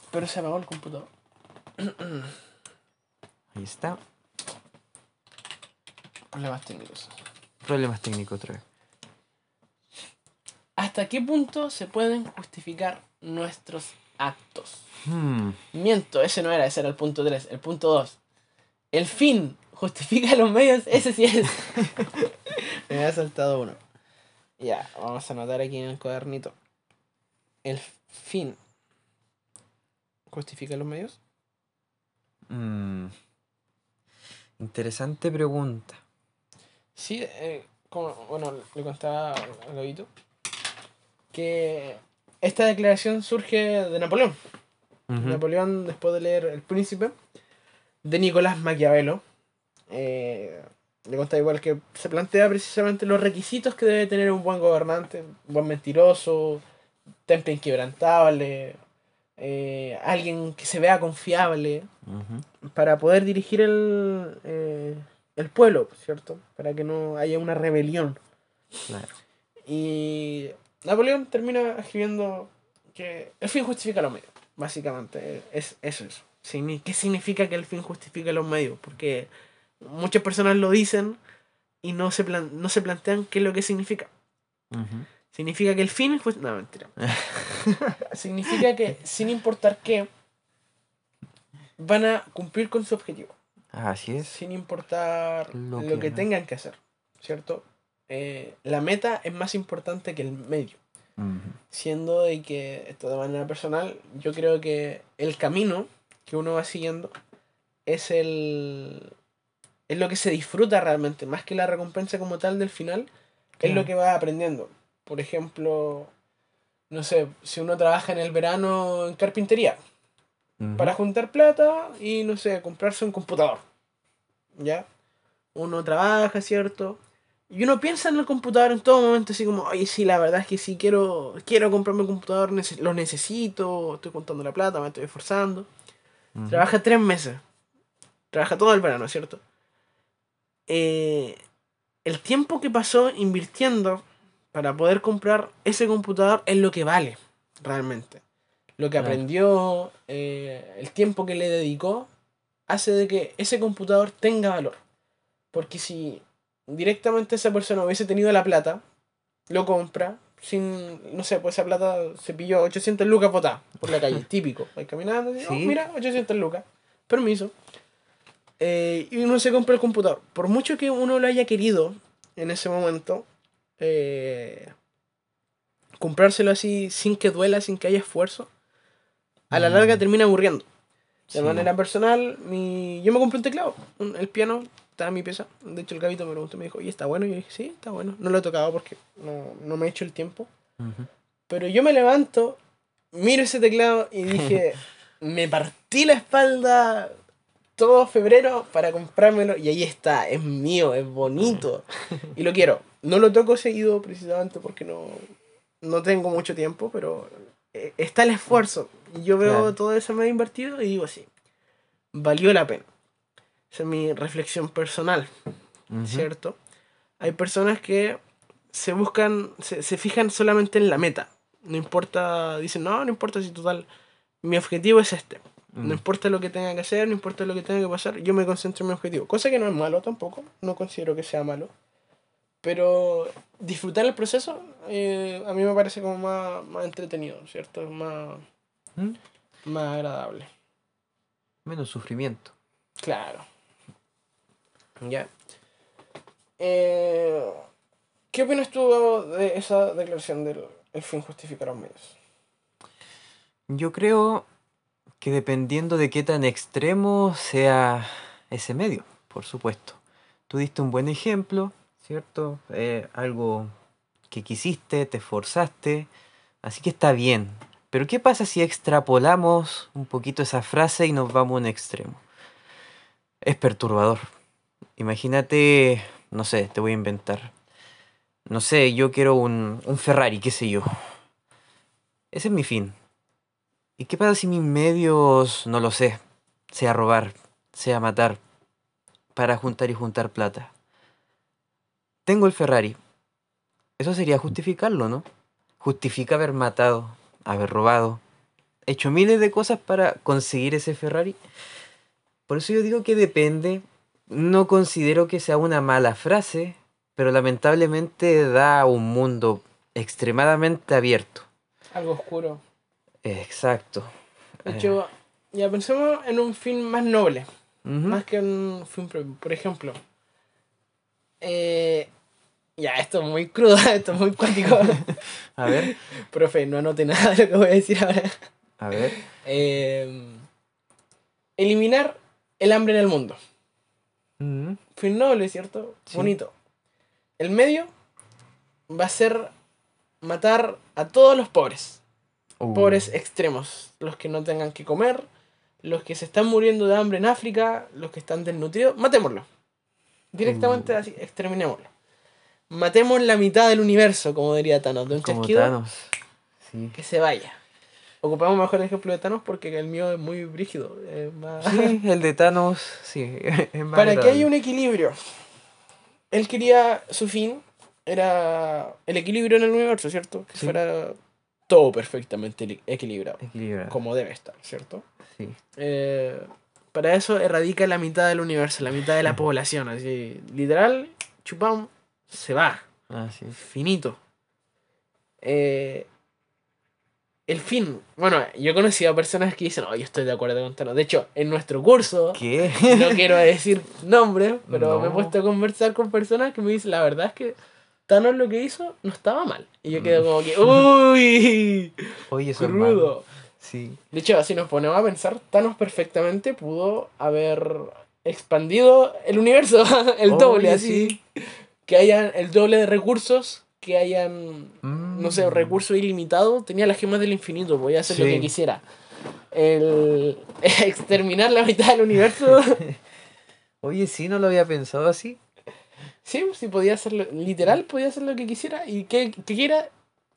[SPEAKER 1] pero se apagó el computador.
[SPEAKER 2] Ahí está.
[SPEAKER 1] Problemas técnicos.
[SPEAKER 2] Problemas técnicos otra vez.
[SPEAKER 1] ¿Hasta qué punto se pueden justificar nuestros actos?
[SPEAKER 2] Hmm.
[SPEAKER 1] Miento, ese no era, ese era el punto 3. El punto 2. El fin justifica los medios, ese sí es. Me había saltado uno. Ya, vamos a anotar aquí en el cuadernito. El fin justifica los medios.
[SPEAKER 2] Mm. Interesante pregunta.
[SPEAKER 1] Sí, eh, como, bueno, le contaba a Gabito que esta declaración surge de Napoleón. Napoleón, después de leer El Príncipe, de Nicolás Maquiavelo, eh, le contaba igual que se plantea precisamente los requisitos que debe tener un buen gobernante, un buen mentiroso, temple inquebrantable, eh, alguien que se vea confiable para poder dirigir el, eh, el pueblo, ¿cierto? Para que no haya una rebelión.
[SPEAKER 2] Claro.
[SPEAKER 1] Y Napoleón termina escribiendo que el fin justifica los medios, básicamente. Es, eso es. ¿Qué significa que el fin justifica los medios? Porque muchas personas lo dicen y no se, plan- no se plantean qué es lo que significa.
[SPEAKER 2] Ujú.
[SPEAKER 1] Significa que el fin... ju- No, mentira. significa que sin importar qué, van a cumplir con su objetivo.
[SPEAKER 2] Así es.
[SPEAKER 1] Sin importar
[SPEAKER 2] Lo
[SPEAKER 1] lo,
[SPEAKER 2] que
[SPEAKER 1] tengan que hacer. ¿Cierto? Eh, la meta es más importante que el medio. Siendo de que, esto de manera personal, yo creo que el camino que uno va siguiendo es el. es lo que se disfruta realmente, más que la recompensa como tal del final, es lo que va aprendiendo. Por ejemplo, no sé, si uno trabaja en el verano en carpintería, Para juntar plata y, no sé, comprarse un computador. ¿Ya? Uno trabaja, ¿cierto? Y uno piensa en el computador en todo momento, así como, oye, sí, la verdad es que sí, quiero, quiero comprarme un computador, lo necesito, estoy contando la plata, me estoy esforzando. Trabaja tres meses. Trabaja todo el verano, ¿cierto? Eh, el tiempo que pasó invirtiendo para poder comprar ese computador es lo que vale, realmente. Lo que
[SPEAKER 2] Claro.
[SPEAKER 1] aprendió, eh, el tiempo que le dedicó, hace de que ese computador tenga valor. Porque si directamente esa persona hubiese tenido la plata, lo compra, sin, no sé, pues esa plata se pilló 800 lucas botadas por la calle, típico. Vais caminando, oh,
[SPEAKER 2] Sí.
[SPEAKER 1] mira, 800 lucas, permiso. Eh, y uno se compra el computador. Por mucho que uno lo haya querido en ese momento, eh, comprárselo así sin que duela, sin que haya esfuerzo, a la
[SPEAKER 2] Mm.
[SPEAKER 1] larga termina aburriendo. De
[SPEAKER 2] Sí.
[SPEAKER 1] manera personal, mi... yo me compré un teclado, un- el piano está en mi pieza. De hecho, el gabito me preguntó, me dijo, ¿y está bueno? Y yo dije, sí, está bueno. No lo he tocado porque no, no me he hecho el tiempo. Pero yo me levanto, miro ese teclado y dije, me partí la espalda todo febrero para comprármelo y ahí está, es mío, es bonito y lo quiero. No lo toco seguido precisamente porque no, no tengo mucho tiempo, pero eh, está el esfuerzo. Y yo veo
[SPEAKER 2] Claro.
[SPEAKER 1] todo ese medio invertido y digo, sí, valió la pena. Esa es mi reflexión personal. ¿cierto? Hay personas que se buscan, se, se fijan solamente en la meta. No importa, dicen, no, no importa si total, mi objetivo es este. No
[SPEAKER 2] Mm.
[SPEAKER 1] importa lo que tenga que hacer, no importa lo que tenga que pasar, yo me concentro en mi objetivo. Cosa que no es malo tampoco, no considero que sea malo. Pero disfrutar el proceso eh, a mí me parece como más, más entretenido, ¿cierto? Es más,
[SPEAKER 2] ¿Mm?
[SPEAKER 1] más agradable.
[SPEAKER 2] Menos sufrimiento.
[SPEAKER 1] Claro. Ya. Eh, ¿Qué opinas tú de esa declaración del el fin justifica los medios?
[SPEAKER 2] Yo creo que dependiendo de qué tan extremo sea ese medio, por supuesto. Tú diste un buen ejemplo, ¿cierto? Eh, algo que quisiste, te esforzaste, así que está bien. Pero ¿qué pasa si extrapolamos un poquito esa frase y nos vamos a un extremo? Es perturbador. Imagínate, no sé, te voy a inventar. No sé, yo quiero un, un Ferrari, qué sé yo. Ese es mi fin. ¿Y qué pasa si mis medios, no lo sé, sea robar, sea matar, para juntar y juntar plata? Tengo el Ferrari. Eso sería justificarlo, ¿no? Justifica haber matado, haber robado, hecho miles de cosas para conseguir ese Ferrari. Por eso yo digo que depende. No considero que sea una mala frase, pero lamentablemente da un mundo extremadamente abierto.
[SPEAKER 1] Algo oscuro.
[SPEAKER 2] Exacto.
[SPEAKER 1] De hecho, ya pensemos en un fin más noble, más que un fin propio. Por ejemplo, eh, ya, esto es muy crudo, esto es muy cuático.
[SPEAKER 2] a ver.
[SPEAKER 1] Profe, no anote nada de lo que voy a decir ahora.
[SPEAKER 2] A ver.
[SPEAKER 1] Eh, eliminar el hambre en el mundo. Fin noble, ¿cierto? Bonito. El medio va a ser matar a todos los pobres.
[SPEAKER 2] Uh.
[SPEAKER 1] Pobres extremos. Los que no tengan que comer, los que se están muriendo de hambre en África, los que están desnutridos. Matémoslo. Directamente
[SPEAKER 2] Uh.
[SPEAKER 1] así, exterminémoslo. Matemos la mitad del universo, como diría Thanos. De un
[SPEAKER 2] Como
[SPEAKER 1] chasquido,
[SPEAKER 2] Thanos. Sí.
[SPEAKER 1] que se vaya. Ocupamos mejor el ejemplo de Thanos porque el mío es muy brígido. es más-
[SPEAKER 2] Sí, el de Thanos, sí. Es más
[SPEAKER 1] Para que haya un equilibrio. Él quería, su fin era el equilibrio en el universo, ¿cierto? Que
[SPEAKER 2] Sí.
[SPEAKER 1] fuera todo perfectamente equi- equilibrado,
[SPEAKER 2] Equilibrado.
[SPEAKER 1] como debe estar, ¿cierto?
[SPEAKER 2] Sí.
[SPEAKER 1] Eh, para eso erradica la mitad del universo, la mitad de la población, así, literal, chupam, se va,
[SPEAKER 2] Así es.
[SPEAKER 1] finito. Eh, el fin, bueno, yo he conocido a personas que dicen, oh, yo estoy de acuerdo con Thanos. De hecho, en nuestro curso,
[SPEAKER 2] ¿Qué?
[SPEAKER 1] no quiero decir nombres, pero me he puesto a conversar con personas que me dicen, la verdad es que Thanos lo que hizo no estaba mal. Y yo quedo como que, uy,
[SPEAKER 2] Oye, eso
[SPEAKER 1] crudo.
[SPEAKER 2] Sí.
[SPEAKER 1] De hecho, si nos ponemos a pensar, Thanos perfectamente pudo haber expandido el universo, el doble,
[SPEAKER 2] Oye,
[SPEAKER 1] así. Que hayan el doble de recursos, que hayan, no sé,
[SPEAKER 2] Mm.
[SPEAKER 1] recursos ilimitados. Tenía las gemas del infinito, podía hacer lo
[SPEAKER 2] Sí.
[SPEAKER 1] que quisiera. El exterminar la mitad del universo.
[SPEAKER 2] Oye, sí, no lo había pensado así.
[SPEAKER 1] Sí, sí, podía hacerlo. Literal, podía hacer lo que quisiera. Y que, que quiera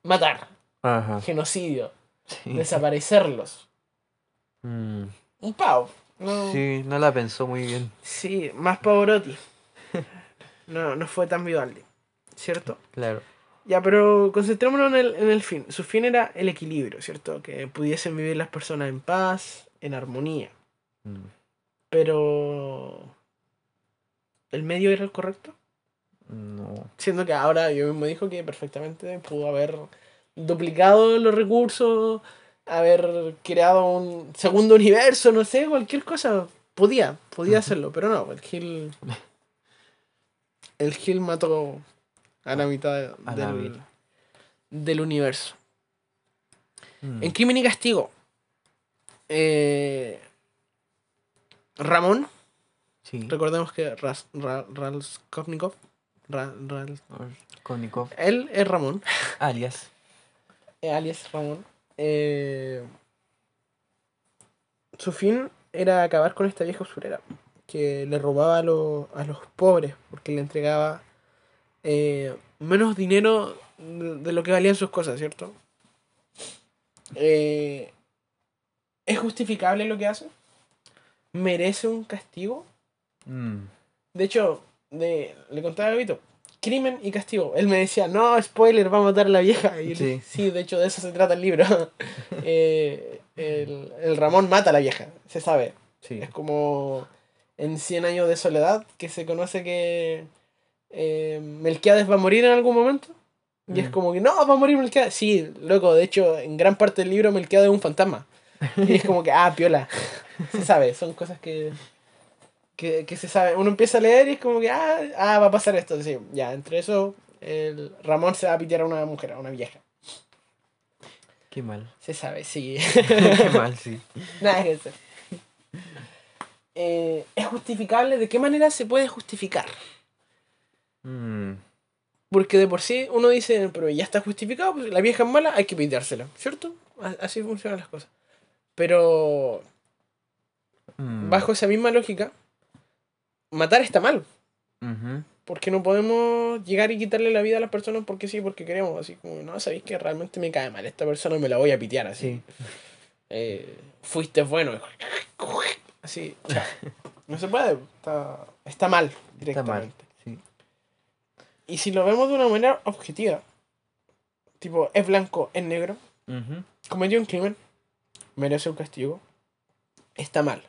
[SPEAKER 1] matar.
[SPEAKER 2] Ajá.
[SPEAKER 1] Genocidio.
[SPEAKER 2] Sí.
[SPEAKER 1] Desaparecerlos.
[SPEAKER 2] Mm.
[SPEAKER 1] Un pavo. No, sí.
[SPEAKER 2] Sí, no la pensó muy bien.
[SPEAKER 1] más Pavorotti. No, no fue tan Vivaldi. ¿Cierto?
[SPEAKER 2] Claro.
[SPEAKER 1] Ya, pero concentrémonos en el, en el fin. Su fin era el equilibrio, ¿cierto? Que pudiesen vivir las personas en paz, en armonía.
[SPEAKER 2] Mm.
[SPEAKER 1] Pero. ¿El medio era el correcto?
[SPEAKER 2] No.
[SPEAKER 1] Siendo que ahora yo mismo dijo que perfectamente pudo haber duplicado los recursos, haber creado un segundo universo, no sé, cualquier cosa. Podía, podía hacerlo, pero no, el Gil. El Gil mató a la mitad de-
[SPEAKER 2] A la
[SPEAKER 1] del,
[SPEAKER 2] mitad.
[SPEAKER 1] del universo.
[SPEAKER 2] Mm.
[SPEAKER 1] En Crimen y Castigo, eh, Ramón,
[SPEAKER 2] Sí.
[SPEAKER 1] recordemos que Ras, Ra- Ra- él es Ramón,
[SPEAKER 2] Alias.
[SPEAKER 1] alias Ramón. eh, su fin era acabar con esta vieja usurera que le robaba a, los- a los pobres porque le entregaba eh, menos dinero de, de lo que valían sus cosas, ¿cierto? Eh, ¿Es justificable lo que hace? ¿Merece un castigo?
[SPEAKER 2] Mm.
[SPEAKER 1] De hecho, de, le contaba a Vito, crimen y castigo. Él me decía, no, spoiler, va a matar a la vieja. Y le
[SPEAKER 2] Sí.
[SPEAKER 1] sí, de hecho, de eso se trata el libro. Eh, el, el Ramón mata a la vieja, se sabe.
[SPEAKER 2] Sí.
[SPEAKER 1] Es como en 100 años de soledad, que se conoce que eh, Melquiades va a morir en algún momento. Y es
[SPEAKER 2] Mm.
[SPEAKER 1] como que, no, va a morir Melquiades. Sí, loco, de hecho, en gran parte del libro Melquiades es un fantasma. Y es como que, ah, piola. Se sabe, son cosas que, que, que se sabe. Uno empieza a leer y es como que, ah, ah va a pasar esto. Sí, ya, entre eso, el Ramón se va a pitear a una mujer, a una vieja.
[SPEAKER 2] Qué mal.
[SPEAKER 1] Se sabe, sí.
[SPEAKER 2] Qué mal, sí.
[SPEAKER 1] Nada que hacer. Eh, ¿Es justificable? ¿De qué manera se puede justificar?
[SPEAKER 2] Mm,
[SPEAKER 1] Porque de por sí uno dice, pero ya está justificado, pues la vieja es mala, hay que piteársela, ¿cierto? Así funcionan las cosas. Pero
[SPEAKER 2] mm,
[SPEAKER 1] bajo esa misma lógica, matar está mal. Porque no podemos llegar y quitarle la vida a las personas porque sí, porque queremos. Así como, no, sabéis que realmente me cae mal. Esta persona me la voy a pitear así.
[SPEAKER 2] Sí.
[SPEAKER 1] Eh, fuiste bueno. Así, chao. No se puede. Está, está mal
[SPEAKER 2] Está mal.
[SPEAKER 1] directamente.
[SPEAKER 2] Sí.
[SPEAKER 1] Y si lo vemos de una manera objetiva, tipo, es blanco, es negro, cometió un crimen, merece un castigo, está mal.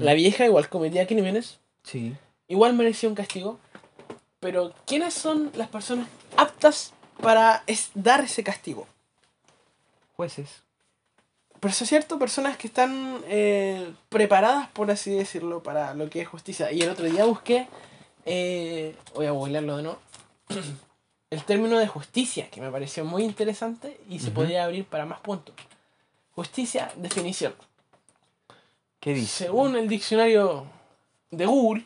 [SPEAKER 1] La vieja igual cometía crímenes,
[SPEAKER 2] Sí.
[SPEAKER 1] igual merecía un castigo, pero ¿quiénes son las personas aptas para es- dar ese castigo?
[SPEAKER 2] Jueces.
[SPEAKER 1] Pero eso es cierto, personas que están eh, preparadas, por así decirlo, para lo que es justicia. Y el otro día busqué, eh, voy a googlearlo de nuevo, el término de justicia, que me pareció muy interesante y se
[SPEAKER 2] Ujú.
[SPEAKER 1] podría abrir para más puntos. Justicia, definición.
[SPEAKER 2] ¿Qué dice?
[SPEAKER 1] Según el diccionario de Google,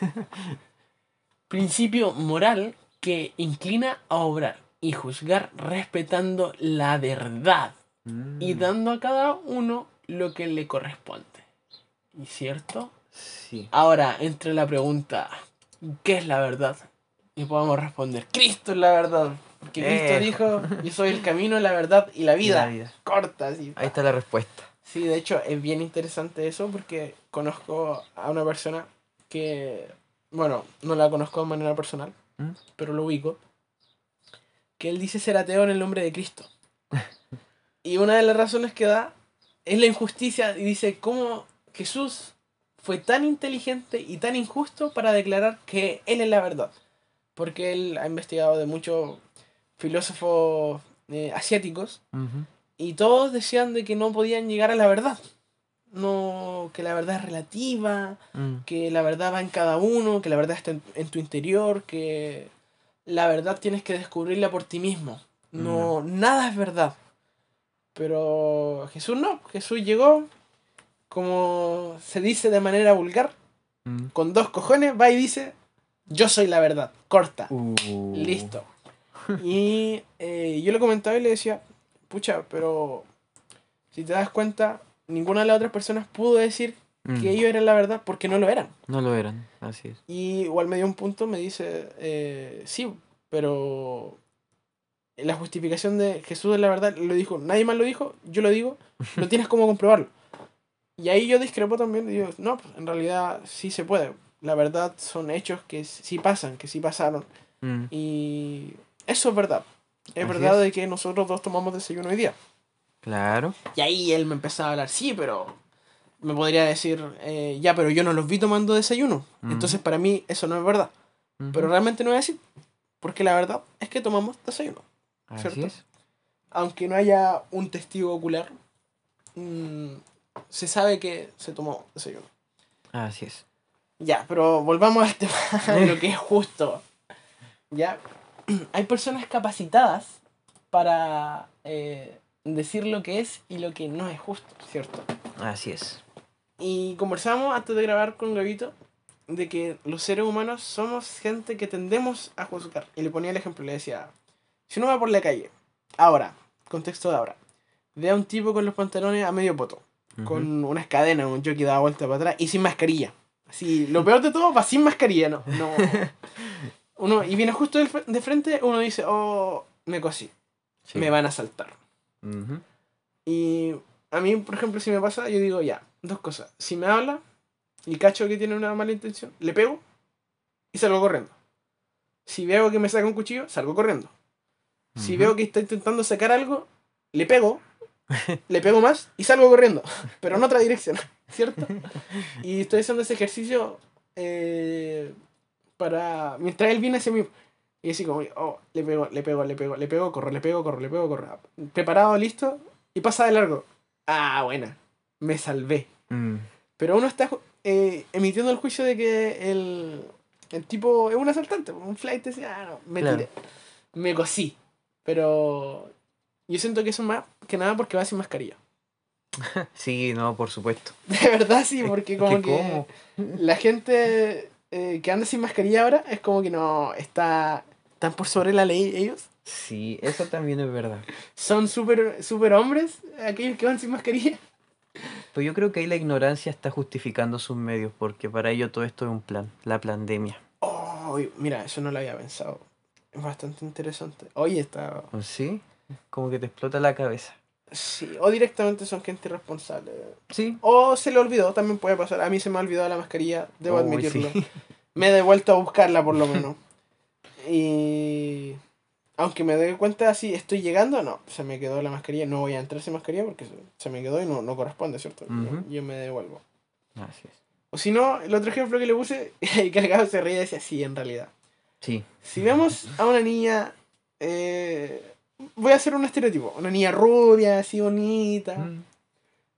[SPEAKER 1] principio moral que inclina a obrar y juzgar respetando la verdad
[SPEAKER 2] Mm,
[SPEAKER 1] y dando a cada uno lo que le corresponde. ¿Y cierto?
[SPEAKER 2] Sí.
[SPEAKER 1] Ahora entre la pregunta, ¿qué es la verdad? Y podemos responder, Cristo es la verdad. Porque Cristo dijo, yo soy el camino, la verdad y la vida.
[SPEAKER 2] La vida.
[SPEAKER 1] Corta, así.
[SPEAKER 2] Ahí está la respuesta.
[SPEAKER 1] Sí, de hecho es bien interesante eso porque conozco a una persona que, bueno, no la conozco de manera personal,
[SPEAKER 2] ¿Mm?
[SPEAKER 1] pero lo ubico, que él dice ser ateo en el nombre de Cristo. y una de las razones que da es la injusticia y dice cómo Jesús fue tan inteligente y tan injusto para declarar que él es la verdad. Porque él ha investigado de muchos filósofos eh, asiáticos y todos decían de que no podían llegar a la verdad. No, que la verdad es relativa,
[SPEAKER 2] Mm,
[SPEAKER 1] que la verdad va en cada uno, que la verdad está en, en tu interior, que la verdad tienes que descubrirla por ti mismo. No, nada es verdad. Pero Jesús no, Jesús llegó, como se dice de manera vulgar,
[SPEAKER 2] mm.
[SPEAKER 1] con dos cojones, va y dice, yo soy la verdad, corta.
[SPEAKER 2] Uh.
[SPEAKER 1] Listo. Y eh, yo le comentaba y le decía, pucha, pero si te das cuenta, ninguna de las otras personas pudo decir
[SPEAKER 2] Mm,
[SPEAKER 1] que ellos eran la verdad porque no lo eran.
[SPEAKER 2] No lo eran, así es.
[SPEAKER 1] Y igual me dio un punto, me dice, eh, sí, pero la justificación de Jesús es la verdad, lo dijo, nadie más lo dijo, yo lo digo, no tienes cómo comprobarlo. Y ahí yo discrepo también, digo, no, pues, en realidad sí se puede. La verdad son hechos que sí pasan, que sí pasaron.
[SPEAKER 2] Mm,
[SPEAKER 1] Y eso es verdad. Es
[SPEAKER 2] Así
[SPEAKER 1] verdad
[SPEAKER 2] es.
[SPEAKER 1] de que nosotros dos tomamos desayuno hoy día.
[SPEAKER 2] Claro.
[SPEAKER 1] Y ahí él me empezaba a hablar, sí, pero me podría decir, eh, ya, pero yo no los vi tomando desayuno.
[SPEAKER 2] Ujú.
[SPEAKER 1] Entonces para mí eso no es verdad. Pero realmente no es así. Porque la verdad es que tomamos desayuno.
[SPEAKER 2] Así
[SPEAKER 1] ¿cierto?
[SPEAKER 2] es.
[SPEAKER 1] Aunque no haya un testigo ocular, mm, se sabe que se tomó desayuno.
[SPEAKER 2] Así es.
[SPEAKER 1] Ya, pero volvamos al tema de lo que es justo. Ya, hay personas capacitadas para eh, decir lo que es y lo que no es justo, ¿cierto?
[SPEAKER 2] Así es.
[SPEAKER 1] Y conversamos antes de grabar con Gavito de que los seres humanos somos gente que tendemos a juzgar. Y le ponía el ejemplo, le decía, si uno va por la calle, ahora, contexto de ahora, ve a un tipo con los pantalones a medio poto, con unas cadenas, un jockey daba vuelta para atrás y sin mascarilla. Así, lo peor de todo va sin mascarilla, no. no. Uno, y viene justo de frente, uno dice, oh, me cosí,
[SPEAKER 2] Sí.
[SPEAKER 1] me van a saltar. Y a mí, por ejemplo, si me pasa, yo digo, ya, dos cosas. Si me habla y cacho que tiene una mala intención, le pego y salgo corriendo. Si veo que me saca un cuchillo, salgo corriendo. Si veo que está intentando sacar algo, le pego, le pego más y salgo corriendo, pero en otra dirección, ¿cierto? Y estoy haciendo ese ejercicio eh, para. mientras él viene hacia mí. Y así como, oh, le pego, le pego, le pego, le pego, corro, le pego, corro, le pego, corro. Preparado, listo, y pasa de largo. Ah, buena, me salvé.
[SPEAKER 2] Mm,
[SPEAKER 1] Pero uno está eh, emitiendo el juicio de que el, el tipo es un asaltante, un flight, decía, ah, no, me
[SPEAKER 2] Claro.
[SPEAKER 1] tiré. Me cosí. Pero Yo siento que eso más que nada porque va sin mascarilla.
[SPEAKER 2] Sí, no, por supuesto.
[SPEAKER 1] De verdad sí, porque como
[SPEAKER 2] que ¿cómo?
[SPEAKER 1] la gente eh, que anda sin mascarilla ahora es como que no está están por sobre la ley ellos.
[SPEAKER 2] Sí, eso también es verdad.
[SPEAKER 1] Son súper super hombres aquellos que van sin mascarilla.
[SPEAKER 2] Pero yo creo que ahí la ignorancia está justificando sus medios, porque para ello todo esto es un plan, la pandemia.
[SPEAKER 1] Oh, mira, eso no lo había pensado. Es bastante interesante. Oye, está...
[SPEAKER 2] ¿Sí? Como que te explota la cabeza.
[SPEAKER 1] Sí, o directamente son gente irresponsable.
[SPEAKER 2] Sí.
[SPEAKER 1] O se le olvidó, también puede pasar. A mí se me ha olvidado la mascarilla, debo
[SPEAKER 2] Uy,
[SPEAKER 1] admitirlo.
[SPEAKER 2] sí.
[SPEAKER 1] Me he devuelto a buscarla por lo menos. y... Aunque me doy cuenta así, estoy llegando, no, se me quedó la mascarilla. No voy a entrar sin mascarilla porque se, me quedó y no, no corresponde, ¿cierto? Yo me devuelvo.
[SPEAKER 2] Así es.
[SPEAKER 1] O si no, el otro ejemplo que le puse, el cargado se reía y decía, sí, en realidad.
[SPEAKER 2] Sí.
[SPEAKER 1] Si vemos a una niña, eh, voy a hacer un estereotipo, una niña rubia, así bonita,
[SPEAKER 2] Mm,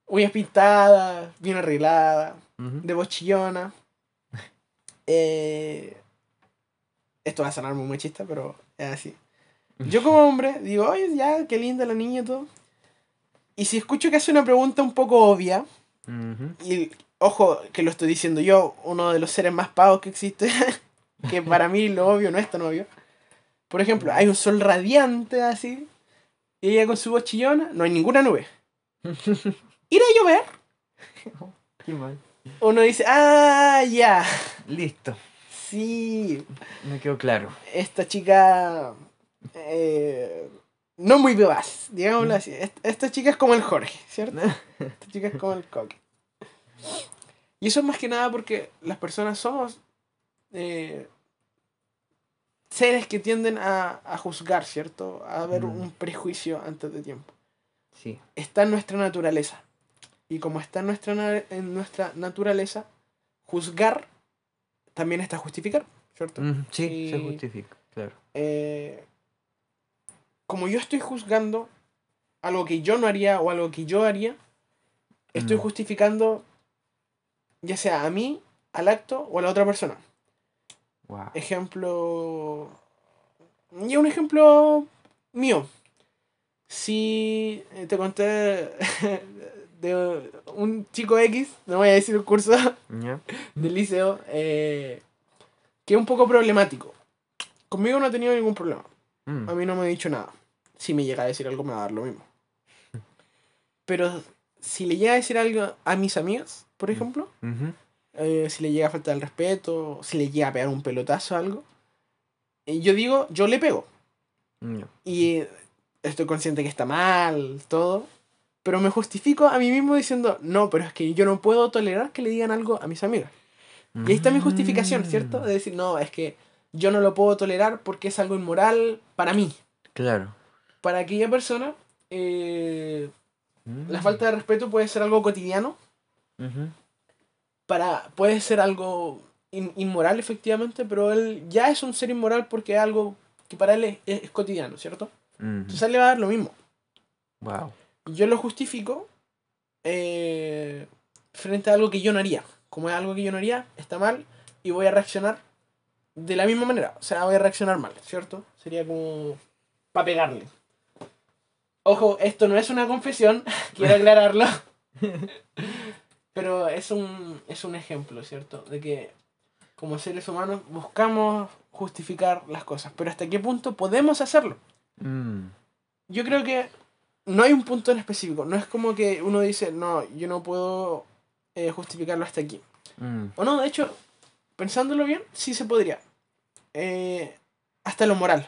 [SPEAKER 1] uñas pintadas, bien arreglada, de bochillona. Eh, esto va a sonar muy machista, pero es así. Yo como hombre digo, oye, ya, qué linda la niña y todo. Y si escucho que hace una pregunta un poco obvia, y ojo, que lo estoy diciendo yo, uno de los seres más pagos que existe, que para mí lo obvio no es tan obvio. Por ejemplo, hay un sol radiante así, y ella con su voz chillona, no hay ninguna nube. ¿Irá a llover?
[SPEAKER 2] Qué mal.
[SPEAKER 1] Uno dice, ah, ya,
[SPEAKER 2] Listo.
[SPEAKER 1] sí,
[SPEAKER 2] Me quedó claro.
[SPEAKER 1] esta chica eh, no muy vivaz, digámoslo así. Est- Esta chica es como el Jorge, ¿cierto? Esta chica es como el coque. Y eso es más que nada porque las personas somos eh, seres que tienden a, a juzgar, ¿cierto? A
[SPEAKER 2] Mm.
[SPEAKER 1] un prejuicio antes de tiempo.
[SPEAKER 2] Sí.
[SPEAKER 1] Está en nuestra naturaleza. Y como está en nuestra, en nuestra naturaleza, juzgar también está justificar, ¿cierto?
[SPEAKER 2] Mm, sí, se justifica, claro.
[SPEAKER 1] eh, como yo estoy juzgando algo que yo no haría o algo que yo haría, estoy
[SPEAKER 2] Mm.
[SPEAKER 1] justificando ya sea a mí, al acto o a la otra persona.
[SPEAKER 2] Wow.
[SPEAKER 1] Ejemplo. Y un ejemplo mío. Si eh, te conté de un chico X, no voy a decir el curso, del liceo eh, que es un poco problemático. Conmigo no ha tenido ningún problema.
[SPEAKER 2] Mm,
[SPEAKER 1] A mí no me ha dicho nada. Si me llega a decir algo, me va a dar lo mismo. Pero si le llega a decir algo a mis amigas, por ejemplo,
[SPEAKER 2] ujú.
[SPEAKER 1] Eh, si le llega a faltar el respeto, si le llega a pegar un pelotazo o algo, eh, yo digo, yo le pego.
[SPEAKER 2] Ya.
[SPEAKER 1] Y estoy consciente que está mal, todo. Pero me justifico a mí mismo diciendo, no, pero es que yo no puedo tolerar que le digan algo a mis amigas. Y ahí está mi justificación, ¿cierto?
[SPEAKER 2] Mm,
[SPEAKER 1] De decir, no, es que yo no lo puedo tolerar porque es algo inmoral para mí.
[SPEAKER 2] Claro.
[SPEAKER 1] Para aquella persona, eh,
[SPEAKER 2] Mm.
[SPEAKER 1] la falta de respeto puede ser algo cotidiano,
[SPEAKER 2] Ujú.
[SPEAKER 1] Para, puede ser algo in- inmoral efectivamente, pero él ya es un ser inmoral porque es algo que para él es, es- es cotidiano, ¿cierto?
[SPEAKER 2] Ujú.
[SPEAKER 1] Entonces a él le va a dar lo mismo.
[SPEAKER 2] Wow.
[SPEAKER 1] Yo lo justifico eh, frente a algo que yo no haría. Como es algo que yo no haría, está mal y voy a reaccionar de la misma manera. O sea, voy a reaccionar mal, ¿cierto? Sería como para pegarle. Ojo, esto no es una confesión, quiero aclararlo. Pero es un, es un ejemplo, ¿cierto? De que como seres humanos buscamos justificar las cosas. Pero ¿hasta qué punto podemos hacerlo?
[SPEAKER 2] Mm.
[SPEAKER 1] Yo creo que no hay un punto en específico. No es como que uno dice, no, yo no puedo eh, justificarlo hasta aquí.
[SPEAKER 2] Mm.
[SPEAKER 1] O no, de hecho, pensándolo bien, sí se podría. Eh, hasta lo moral.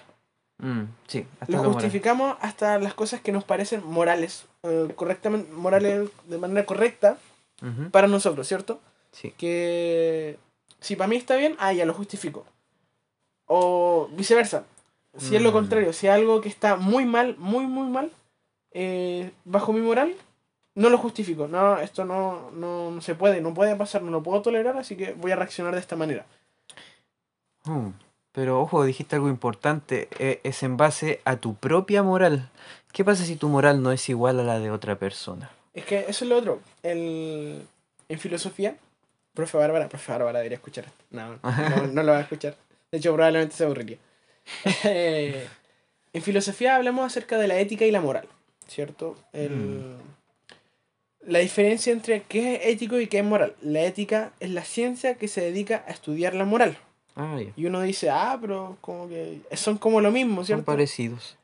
[SPEAKER 2] Mm. Sí, hasta
[SPEAKER 1] Lo
[SPEAKER 2] lo moral.
[SPEAKER 1] justificamos hasta las cosas que nos parecen morales. eh, correctamente, morales de manera correcta Para nosotros, ¿cierto?
[SPEAKER 2] Sí.
[SPEAKER 1] Que si para mí está bien, ah, ya lo justifico. O viceversa. Si es lo
[SPEAKER 2] Mm.
[SPEAKER 1] contrario, si es algo que está muy mal, muy, muy mal, eh, bajo mi moral, no lo justifico. No, esto no, no, no se puede, no puede pasar, no lo puedo tolerar, así que voy a reaccionar de esta manera.
[SPEAKER 2] Mm. Pero ojo, dijiste algo importante, eh, es en base a tu propia moral. ¿Qué pasa si tu moral no es igual a la de otra persona?
[SPEAKER 1] Es que eso es lo otro. El, en filosofía, profe Bárbara, profe Bárbara debería escuchar. esto. No, no, no lo va a escuchar. De hecho, probablemente se aburriría. En filosofía hablamos acerca de la ética y la moral, ¿cierto? El-
[SPEAKER 2] Mm.
[SPEAKER 1] La diferencia entre qué es ético y qué es moral. La ética es la ciencia que se dedica a estudiar la moral.
[SPEAKER 2] Ah.
[SPEAKER 1] Y uno dice, ah, pero como que son como lo mismo,
[SPEAKER 2] Son
[SPEAKER 1] ¿cierto?
[SPEAKER 2] parecidos.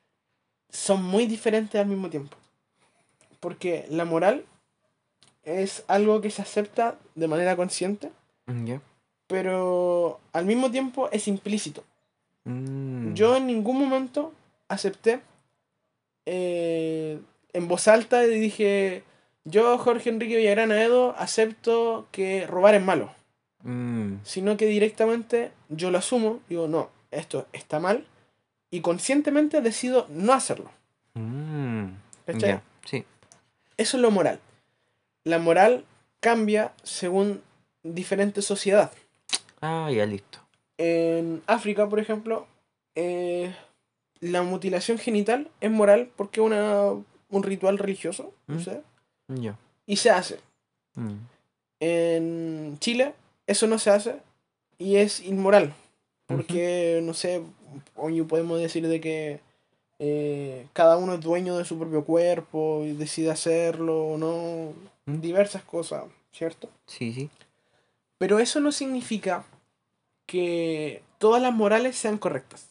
[SPEAKER 1] Son muy diferentes al mismo tiempo. Porque la moral es algo que se acepta de manera consciente,
[SPEAKER 2] Mm,
[SPEAKER 1] pero al mismo tiempo es implícito.
[SPEAKER 2] Mm.
[SPEAKER 1] Yo en ningún momento acepté eh, en voz alta y dije, yo, Jorge Enrique Villagrán Aedo, acepto que robar es malo.
[SPEAKER 2] Mm.
[SPEAKER 1] Sino que directamente yo lo asumo, digo, no, esto está mal, y conscientemente decido no hacerlo.
[SPEAKER 2] Mm.
[SPEAKER 1] ¿Cachai? Eso es lo moral. La moral cambia según diferente sociedad.
[SPEAKER 2] Ah, ya listo.
[SPEAKER 1] En África, por ejemplo, eh, la mutilación genital es moral porque es una, un ritual religioso, no
[SPEAKER 2] ¿Mm?
[SPEAKER 1] sé,
[SPEAKER 2] Ya.
[SPEAKER 1] y se hace.
[SPEAKER 2] Mm.
[SPEAKER 1] En Chile eso no se hace y es inmoral. Porque, no sé, hoy podemos decir de que eh, cada uno es dueño de su propio cuerpo y decide hacerlo o no.
[SPEAKER 2] ¿Mm?
[SPEAKER 1] Diversas cosas, ¿cierto?
[SPEAKER 2] Sí, sí.
[SPEAKER 1] Pero eso no significa que todas las morales sean correctas.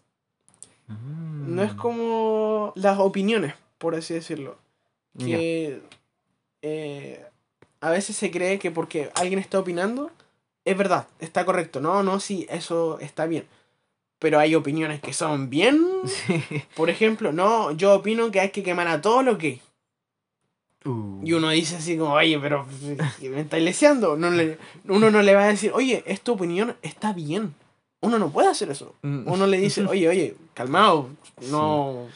[SPEAKER 1] No es
[SPEAKER 2] Mm.
[SPEAKER 1] como las opiniones, por así decirlo. Que eh, a veces se cree que porque alguien está opinando, es verdad, está correcto. No, no, sí, eso está bien. Pero hay opiniones que son bien.
[SPEAKER 2] Sí.
[SPEAKER 1] Por ejemplo, no, yo opino que hay que quemar a todos los gays.
[SPEAKER 2] Uh.
[SPEAKER 1] Y uno dice así como, oye, pero me está leseando. No le- uno no le va a decir, oye, es tu opinión, está bien. Uno no puede hacer eso.
[SPEAKER 2] Mm.
[SPEAKER 1] Uno le dice, oye, oye, calmado, no,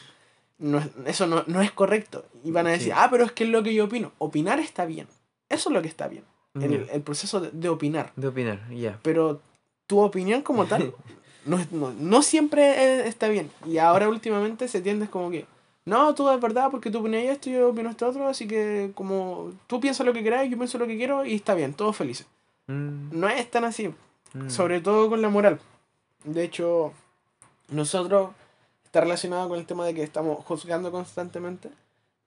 [SPEAKER 1] no es- eso no, no es correcto. Y van a decir,
[SPEAKER 2] Sí.
[SPEAKER 1] ah, pero es que es lo que yo opino. Opinar está bien. Eso es lo que está bien. El,
[SPEAKER 2] Ya.
[SPEAKER 1] el proceso de, de opinar.
[SPEAKER 2] De opinar, ya.
[SPEAKER 1] Pero tu opinión como tal no, no, no siempre es- está bien. Y ahora últimamente se tiende como que, no, tú es verdad porque tú opinas esto y yo opino esto otro, así que como tú piensas lo que quieras, yo pienso lo que quiero y está bien, todos felices.
[SPEAKER 2] Mm,
[SPEAKER 1] No es tan así,
[SPEAKER 2] mm.
[SPEAKER 1] sobre todo con la moral. De hecho, nosotros, está relacionado con el tema de que estamos juzgando constantemente,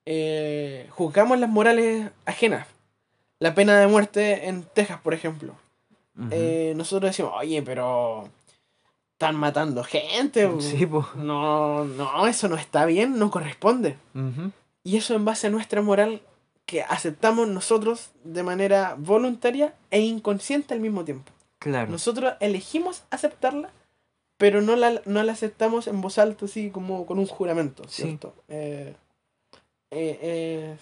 [SPEAKER 1] eh, juzgamos las morales ajenas. La pena de muerte en Texas, por ejemplo. Eh, nosotros decimos, oye, pero están matando gente.
[SPEAKER 2] Sí, po.
[SPEAKER 1] No, no, eso no está bien, no corresponde. Y eso en base a nuestra moral que aceptamos nosotros de manera voluntaria e inconsciente al mismo tiempo.
[SPEAKER 2] Claro.
[SPEAKER 1] Nosotros elegimos aceptarla, pero no la, no la aceptamos en voz alta, así como con un juramento,
[SPEAKER 2] Sí.
[SPEAKER 1] ¿cierto? Eh, eh, eh,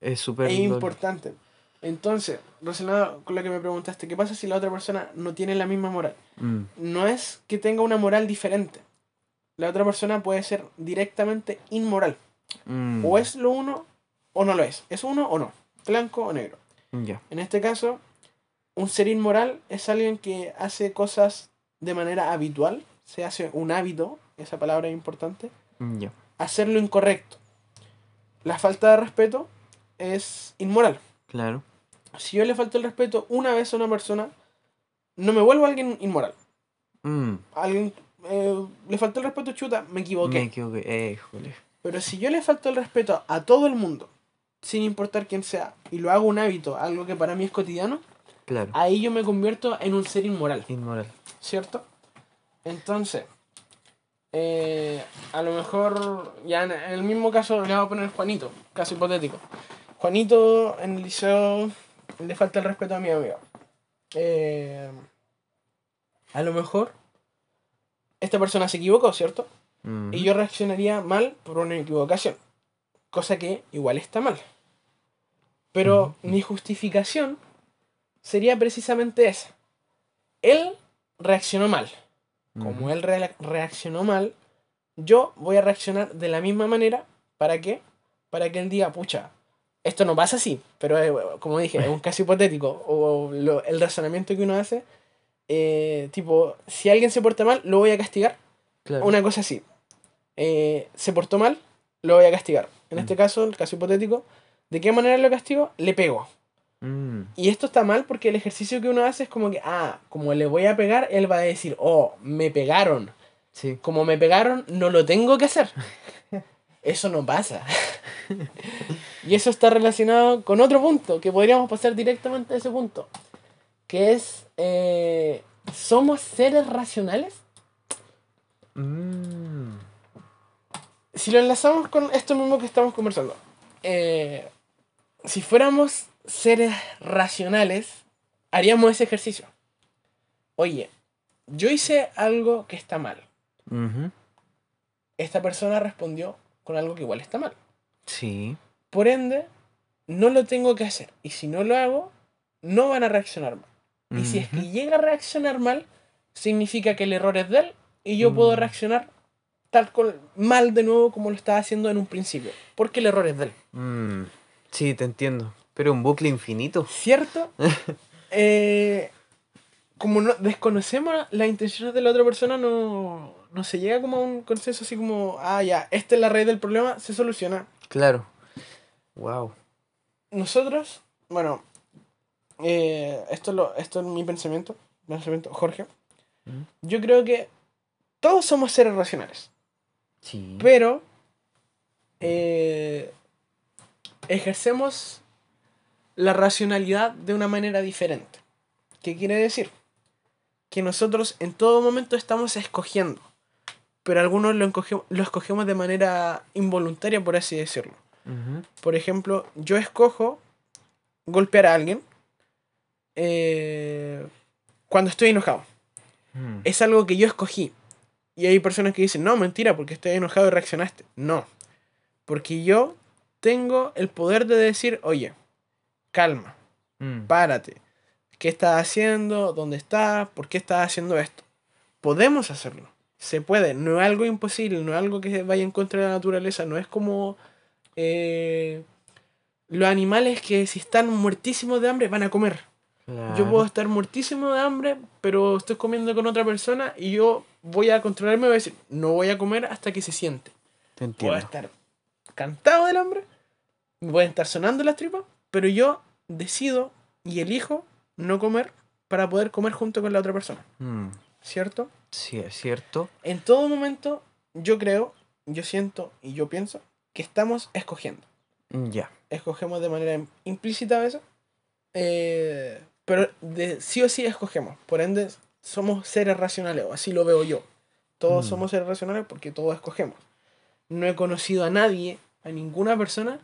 [SPEAKER 2] Es súper.
[SPEAKER 1] importante. Entonces, relacionado con lo que me preguntaste, ¿qué pasa si la otra persona no tiene la misma moral?
[SPEAKER 2] Mm,
[SPEAKER 1] No es que tenga una moral diferente. La otra persona puede ser directamente inmoral.
[SPEAKER 2] mm.
[SPEAKER 1] O es lo uno o no lo es. Es uno o no. Blanco o negro. En este caso, un ser inmoral es alguien que hace cosas de manera habitual. Se hace un hábito, esa palabra es importante.
[SPEAKER 2] Ya.
[SPEAKER 1] Hacer lo incorrecto. La falta de respeto es inmoral.
[SPEAKER 2] Claro.
[SPEAKER 1] Si yo le falto el respeto una vez a una persona, no me vuelvo alguien inmoral.
[SPEAKER 2] Mm,
[SPEAKER 1] Alguien eh, le faltó el respeto, chuta, me equivoqué.
[SPEAKER 2] Me equivoqué. Eh.
[SPEAKER 1] Pero si yo le falto el respeto a todo el mundo, sin importar quién sea, y lo hago un hábito, algo que para mí es cotidiano,
[SPEAKER 2] Claro.
[SPEAKER 1] ahí yo me convierto en un ser inmoral,
[SPEAKER 2] Inmoral.
[SPEAKER 1] ¿cierto? Entonces, eh, a lo mejor, ya en en el mismo caso le voy a poner Juanito, caso hipotético. Juanito en el liceo le falta el respeto a mi amigo. Eh, a lo mejor esta persona se equivocó, ¿cierto?
[SPEAKER 2] Mm,
[SPEAKER 1] Y yo reaccionaría mal por una equivocación. Cosa que igual está mal. Pero mi justificación sería precisamente esa. Él reaccionó mal. Como él re- reaccionó mal, yo voy a reaccionar de la misma manera. ¿Para qué? Para que él diga, pucha, esto no pasa así. Pero eh, como dije, es un caso hipotético. O lo- el razonamiento que uno hace. eh, tipo, si alguien se porta mal, lo voy a castigar.
[SPEAKER 2] Claro.
[SPEAKER 1] Una cosa así. Eh, se portó mal, lo voy a castigar. En
[SPEAKER 2] Mm.
[SPEAKER 1] este caso, el caso hipotético, ¿de qué manera lo castigo? Le pego.
[SPEAKER 2] Mm,
[SPEAKER 1] Y esto está mal porque el ejercicio que uno hace es como que, ah, como le voy a pegar, él va a decir, oh, me pegaron.
[SPEAKER 2] Sí.
[SPEAKER 1] Como me pegaron, no lo tengo que hacer. Eso no pasa. y eso está relacionado con otro punto, que podríamos pasar directamente a ese punto. Que es, eh, ¿somos seres racionales?
[SPEAKER 2] Mm.
[SPEAKER 1] Si lo enlazamos con esto mismo que estamos conversando. eh, si fuéramos seres racionales, haríamos ese ejercicio. Oye, yo hice algo que está mal. Esta persona respondió con algo que igual está mal.
[SPEAKER 2] Sí.
[SPEAKER 1] Por ende, no lo tengo que hacer. Y si no lo hago, no van a reaccionar mal. Y si es que llega a reaccionar mal, significa que el error es de él y yo puedo
[SPEAKER 2] Mm.
[SPEAKER 1] reaccionar tal cual mal de nuevo como lo estaba haciendo en un principio. Porque el error es de él.
[SPEAKER 2] Mm, Sí, te entiendo. Pero un bucle infinito.
[SPEAKER 1] ¿Cierto? Eh, como no desconocemos las intenciones de la otra persona, no, no se llega como a un consenso así como, ah, ya, esta es la raíz del problema, se soluciona.
[SPEAKER 2] Claro. Wow.
[SPEAKER 1] Nosotros, bueno, eh, esto, es lo, esto es mi pensamiento, pensamiento, Jorge.
[SPEAKER 2] Mm.
[SPEAKER 1] Yo creo que todos somos seres racionales,
[SPEAKER 2] Sí.
[SPEAKER 1] pero eh, ejercemos la racionalidad de una manera diferente. ¿Qué quiere decir? Que nosotros en todo momento estamos escogiendo, pero algunos lo, lo escogemos de manera involuntaria, por así decirlo. Por ejemplo, yo escojo golpear a alguien eh, cuando estoy enojado.
[SPEAKER 2] Mm.
[SPEAKER 1] Es algo que yo escogí. Y hay personas que dicen, no, mentira, porque estoy enojado y reaccionaste. No. Porque yo tengo el poder de decir, oye, calma,
[SPEAKER 2] Mm.
[SPEAKER 1] párate. ¿Qué estás haciendo? ¿Dónde estás? ¿Por qué estás haciendo esto? Podemos hacerlo. Se puede. No es algo imposible, no es algo que vaya en contra de la naturaleza. No es como eh, los animales que si están muertísimos de hambre van a comer. Yo
[SPEAKER 2] Claro.
[SPEAKER 1] puedo estar muertísimo de hambre, pero estoy comiendo con otra persona y yo voy a controlarme y voy a decir, no voy a comer hasta que se siente.
[SPEAKER 2] Te
[SPEAKER 1] Puedo
[SPEAKER 2] entiendo.
[SPEAKER 1] estar cantado del hambre, me pueden estar sonando las tripas, pero yo decido y elijo no comer para poder comer junto con la otra persona,
[SPEAKER 2] Mm.
[SPEAKER 1] ¿cierto?
[SPEAKER 2] Sí, es cierto.
[SPEAKER 1] En todo momento yo creo, yo siento y yo pienso que estamos escogiendo.
[SPEAKER 2] Mm, Ya.
[SPEAKER 1] Escogemos de manera implícita a veces, eh, pero de, sí o sí escogemos. Por ende, somos seres racionales, o así lo veo yo. Todos
[SPEAKER 2] Mm.
[SPEAKER 1] somos seres racionales porque todos escogemos. No he conocido a nadie, a ninguna persona,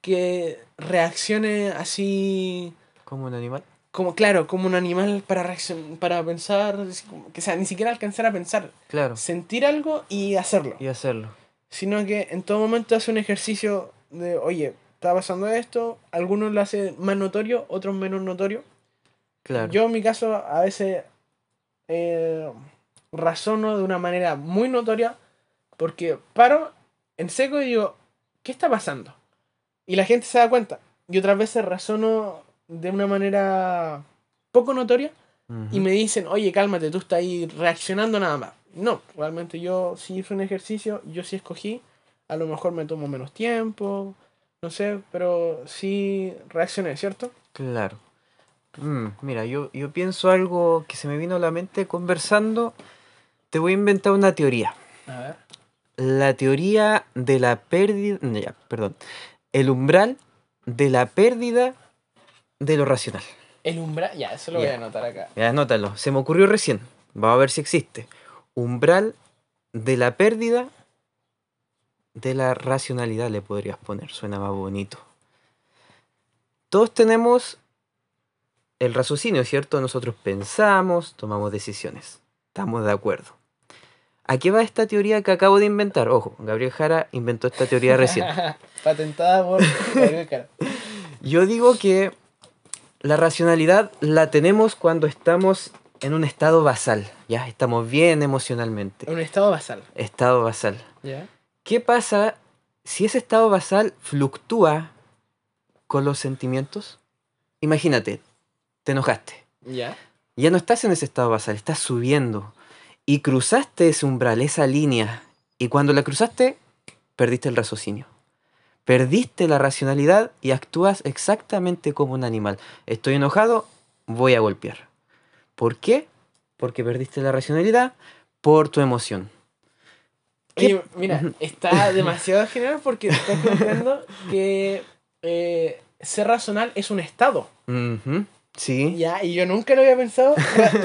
[SPEAKER 1] que reaccione así
[SPEAKER 2] Como un animal.
[SPEAKER 1] como claro, como un animal para reaccion- para pensar, que sea, ni siquiera alcanzar a pensar,
[SPEAKER 2] Claro.
[SPEAKER 1] sentir algo y hacerlo,
[SPEAKER 2] Y hacerlo.
[SPEAKER 1] Sino que en todo momento hace un ejercicio de, oye, está pasando esto, algunos lo hacen más notorio, otros menos notorio.
[SPEAKER 2] Claro.
[SPEAKER 1] Yo en mi caso a veces eh, razono de una manera muy notoria porque paro en seco y digo, ¿qué está pasando? Y la gente se da cuenta. Y otras veces razono de una manera poco notoria y me dicen, oye, cálmate, tú estás ahí reaccionando nada más. No, realmente yo sí hice un ejercicio, yo sí escogí, a lo mejor me tomo menos tiempo, no sé, pero sí reaccioné, ¿cierto?
[SPEAKER 2] Claro. Mm, mira, yo, yo pienso algo que se me vino a la mente conversando. Te voy a inventar una teoría.
[SPEAKER 1] A ver.
[SPEAKER 2] La teoría de la pérdida. no, Ya, perdón. El umbral de la pérdida de lo racional.
[SPEAKER 1] El umbral, ya, eso lo
[SPEAKER 2] Ya.
[SPEAKER 1] voy a anotar acá.
[SPEAKER 2] Ya, anótalo. Se me ocurrió recién. Vamos a ver si existe. Umbral de la pérdida de la racionalidad le podrías poner. Suena más bonito. Todos tenemos el raciocinio, ¿cierto? Nosotros pensamos, tomamos decisiones. Estamos de acuerdo. ¿A qué va esta teoría que acabo de inventar? Ojo, Gabriel Jara inventó esta teoría recién.
[SPEAKER 1] Patentada por Gabriel Cara.
[SPEAKER 2] Yo digo que la racionalidad la tenemos cuando estamos en un estado basal, ya estamos bien emocionalmente.
[SPEAKER 1] Un estado basal.
[SPEAKER 2] Estado basal.
[SPEAKER 1] ¿Ya?
[SPEAKER 2] ¿Qué pasa si ese estado basal fluctúa con los sentimientos? Imagínate, te enojaste.
[SPEAKER 1] ¿Ya?
[SPEAKER 2] Ya no estás en ese estado basal, estás subiendo. Y cruzaste ese umbral, esa línea. Y cuando la cruzaste, perdiste el raciocinio. Perdiste la racionalidad y actúas exactamente como un animal. Estoy enojado, voy a golpear. ¿Por qué? Porque perdiste la racionalidad, por tu emoción.
[SPEAKER 1] Oye, mira, está demasiado genial porque estás planteando que eh, ser racional es un estado.
[SPEAKER 2] Ujú, Sí.
[SPEAKER 1] Ya, y yo nunca lo había pensado.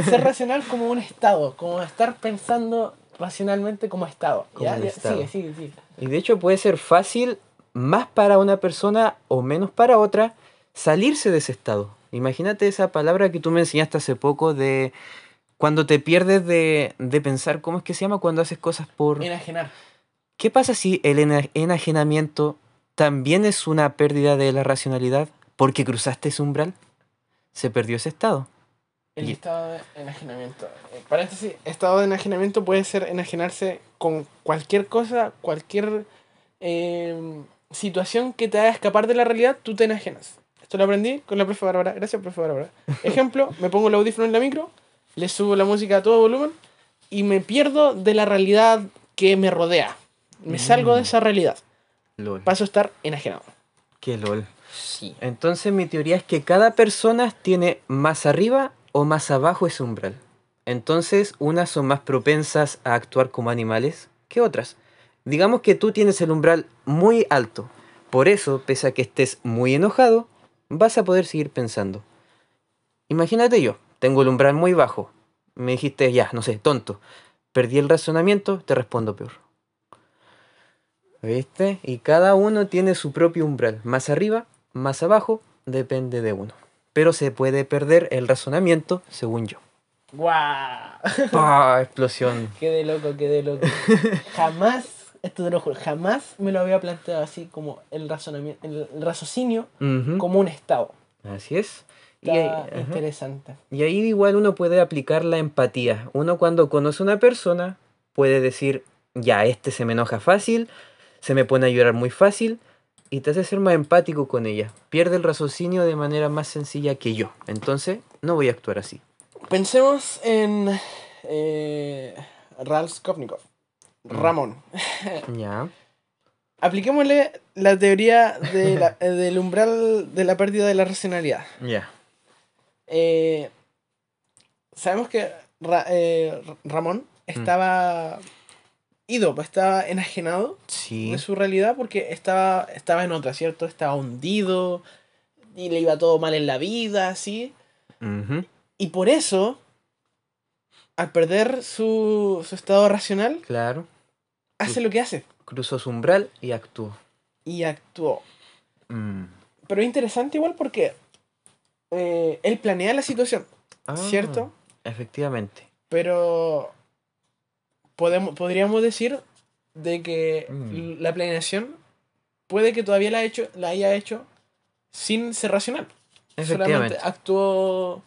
[SPEAKER 1] ser racional como un estado, como estar pensando racionalmente como estado.
[SPEAKER 2] Como
[SPEAKER 1] ¿ya? Ya,
[SPEAKER 2] estado.
[SPEAKER 1] Sigue, sigue, sigue.
[SPEAKER 2] Y de hecho puede ser fácil, más para una persona o menos para otra, salirse de ese estado. Imagínate esa palabra que tú me enseñaste hace poco de cuando te pierdes de, de pensar, ¿cómo es que se llama? Cuando haces cosas por...
[SPEAKER 1] Enajenar.
[SPEAKER 2] ¿Qué pasa si el ena- enajenamiento también es una pérdida de la racionalidad? Porque cruzaste ese umbral, se perdió ese estado.
[SPEAKER 1] El
[SPEAKER 2] Y-
[SPEAKER 1] estado de enajenamiento. Eh, paréntesis, estado de enajenamiento puede ser enajenarse con cualquier cosa, cualquier eh, situación que te haga escapar de la realidad, tú te enajenas. Esto lo aprendí con la profe Bárbara. Gracias, profe Bárbara. Ejemplo, me pongo el audífono en la micro, le subo la música a todo volumen y me pierdo de la realidad que me rodea. Me salgo de
[SPEAKER 2] Mm.
[SPEAKER 1] esa realidad.
[SPEAKER 2] LOL.
[SPEAKER 1] Paso a estar enajenado.
[SPEAKER 2] Qué LOL.
[SPEAKER 1] Sí.
[SPEAKER 2] Entonces mi teoría es que cada persona tiene más arriba o más abajo ese umbral. Entonces unas son más propensas a actuar como animales que otras. Digamos que tú tienes el umbral muy alto. Por eso, pese a que estés muy enojado, vas a poder seguir pensando. Imagínate yo, tengo el umbral muy bajo. Me dijiste, ya, no sé, tonto. Perdí el razonamiento, te respondo peor. ¿Viste? Y cada uno tiene su propio umbral. Más arriba, más abajo, depende de uno. Pero se puede perder el razonamiento, según yo.
[SPEAKER 1] ¡Guau!
[SPEAKER 2] ¡Pah! Explosión.
[SPEAKER 1] Quedé loco, quedé loco. Jamás, esto te lo juro, jamás me lo había planteado así como el razonamiento, el raciocinio como un estado.
[SPEAKER 2] Así es. Y ahí,
[SPEAKER 1] Está
[SPEAKER 2] ajá.
[SPEAKER 1] interesante.
[SPEAKER 2] Y ahí igual uno puede aplicar la empatía. Uno cuando conoce a una persona puede decir, ya, este se me enoja fácil, se me pone a llorar muy fácil y te hace ser más empático con ella. Pierde el raciocinio de manera más sencilla que yo. Entonces, no voy a actuar así.
[SPEAKER 1] Pensemos en eh, Ralph Skopnikov.
[SPEAKER 2] Mm.
[SPEAKER 1] Ramón.
[SPEAKER 2] Ya.
[SPEAKER 1] Apliquémosle la teoría de la- del umbral de la pérdida de la racionalidad.
[SPEAKER 2] Ya.
[SPEAKER 1] Eh, sabemos que Ra- eh, Ramón estaba ido, pues, estaba enajenado
[SPEAKER 2] Sí.
[SPEAKER 1] de su realidad porque estaba, estaba en otra, ¿cierto? Estaba hundido y le iba todo mal en la vida, así. Y por eso, al perder su, su estado racional,
[SPEAKER 2] Claro.
[SPEAKER 1] hace lo que hace
[SPEAKER 2] Cruzó su umbral y actuó.
[SPEAKER 1] y actuó.
[SPEAKER 2] Mm.
[SPEAKER 1] Pero es interesante igual porque eh, él planea la situación,
[SPEAKER 2] Ah,
[SPEAKER 1] ¿cierto?
[SPEAKER 2] Efectivamente.
[SPEAKER 1] Pero podemos, podríamos decir de que
[SPEAKER 2] Mm.
[SPEAKER 1] la planeación puede que todavía la, hecho, la haya hecho sin ser racional. Solamente
[SPEAKER 2] Efectivamente.
[SPEAKER 1] actuó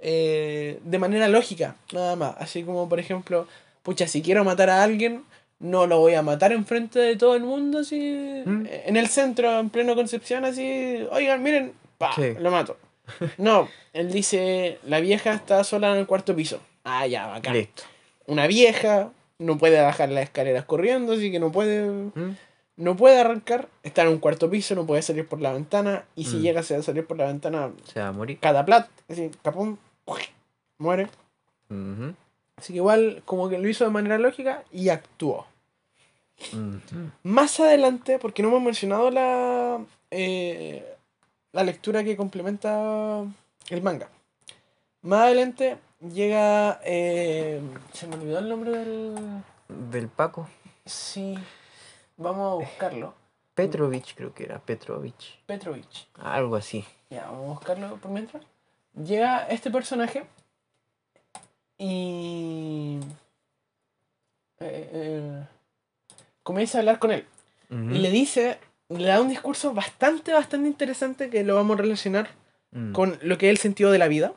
[SPEAKER 1] eh, de manera lógica, nada más. Así como, por ejemplo, pucha, si quiero matar a alguien, no lo voy a matar enfrente de todo el mundo, así,
[SPEAKER 2] Mm.
[SPEAKER 1] en el centro, en pleno Concepción, así, oigan, miren, pa,
[SPEAKER 2] Sí.
[SPEAKER 1] lo mato. No, él dice, la vieja está sola en el cuarto piso. Ah, ya, bacán.
[SPEAKER 2] Listo.
[SPEAKER 1] Una vieja, no puede bajar las escaleras corriendo, así que no puede
[SPEAKER 2] Mm.
[SPEAKER 1] no puede arrancar, está en un cuarto piso, no puede salir por la ventana, y si
[SPEAKER 2] Mm.
[SPEAKER 1] llega a salir por la ventana,
[SPEAKER 2] Se va a morir.
[SPEAKER 1] cada plat, así, capón, muere. Así que igual como que lo hizo de manera lógica y actuó. Más adelante, porque no hemos mencionado la, eh, la lectura que complementa el manga. Más adelante llega... eh, se me olvidó el nombre del...
[SPEAKER 2] Del Paco.
[SPEAKER 1] Sí, vamos a buscarlo.
[SPEAKER 2] Petrovich creo que era. Petrovich.
[SPEAKER 1] Petrovich.
[SPEAKER 2] Algo así.
[SPEAKER 1] Ya, vamos a buscarlo por mientras. Llega este personaje y eh, eh, comienza a hablar con él. Y le dice, le da un discurso bastante, bastante interesante que lo vamos a relacionar
[SPEAKER 2] Mm.
[SPEAKER 1] con lo que es el sentido de la vida.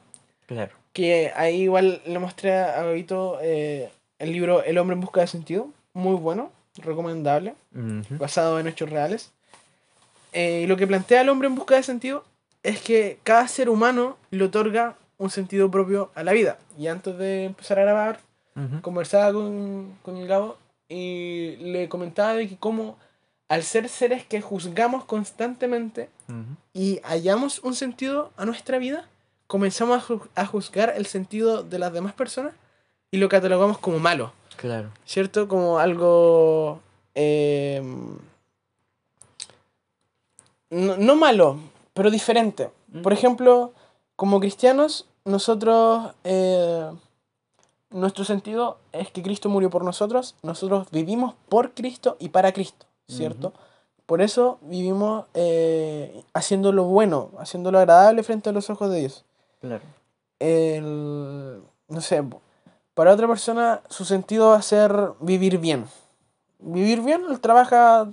[SPEAKER 2] Claro.
[SPEAKER 1] Que ahí igual le mostré a Gabito eh, el libro El hombre en busca de sentido. Muy bueno, recomendable, basado en hechos reales. Eh, y lo que plantea el hombre en busca de sentido es que cada ser humano le otorga un sentido propio a la vida. Y antes de empezar a grabar, conversaba con, con el Gabo y le comentaba de que como al ser seres que juzgamos constantemente y hallamos un sentido a nuestra vida, comenzamos a, ju- a juzgar el sentido de las demás personas y lo catalogamos como malo.
[SPEAKER 2] Claro.
[SPEAKER 1] ¿cierto? Como algo... eh, no, no malo, pero diferente. Por ejemplo, como cristianos, nosotros... eh, nuestro sentido es que Cristo murió por nosotros, nosotros vivimos por Cristo y para Cristo, ¿cierto? Por eso vivimos eh, haciendo lo bueno, haciendo lo agradable frente a los ojos de Dios.
[SPEAKER 2] Claro.
[SPEAKER 1] El, no sé, para otra persona su sentido va a ser vivir bien. Vivir bien, él trabaja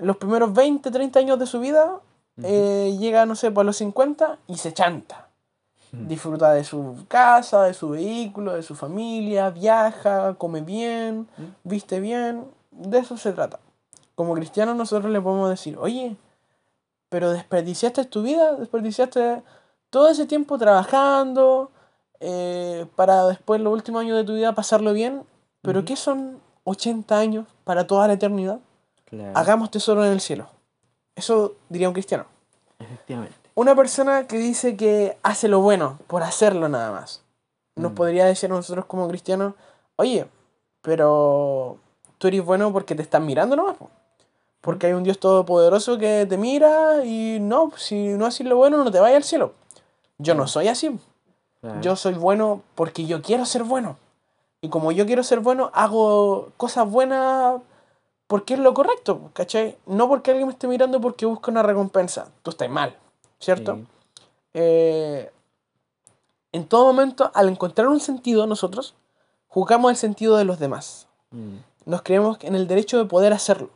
[SPEAKER 1] los primeros 20, 30 años de su vida, eh, llega, no sé, para los 50 y se chanta. Disfruta de su casa, de su vehículo, de su familia, viaja, come bien, viste bien. De eso se trata. Como cristianos nosotros le podemos decir, oye, pero desperdiciaste tu vida, desperdiciaste todo ese tiempo trabajando eh, para después los últimos años de tu vida pasarlo bien. Pero. ¿qué son 80 años para toda la eternidad?
[SPEAKER 2] Claro.
[SPEAKER 1] Hagamos tesoro en el cielo. Eso diría un cristiano.
[SPEAKER 2] Efectivamente.
[SPEAKER 1] Una persona que dice que hace lo bueno por hacerlo nada más. Nos
[SPEAKER 2] Mm.
[SPEAKER 1] podría decir a nosotros como cristianos, oye, pero tú eres bueno porque te están mirando nomás. po. Porque hay un Dios todopoderoso que te mira y no, si no haces lo bueno no te vayas al cielo. Yo no soy así.
[SPEAKER 2] Claro.
[SPEAKER 1] Yo soy bueno porque yo quiero ser bueno. Y como yo quiero ser bueno, hago cosas buenas porque es lo correcto, ¿cachai? No porque alguien me esté mirando porque busca una recompensa. Tú estás mal, ¿cierto?
[SPEAKER 2] Sí.
[SPEAKER 1] Eh, en todo momento, al encontrar un sentido nosotros, juzgamos el sentido de los demás.
[SPEAKER 2] Mm.
[SPEAKER 1] Nos creemos en el derecho de poder hacerlo.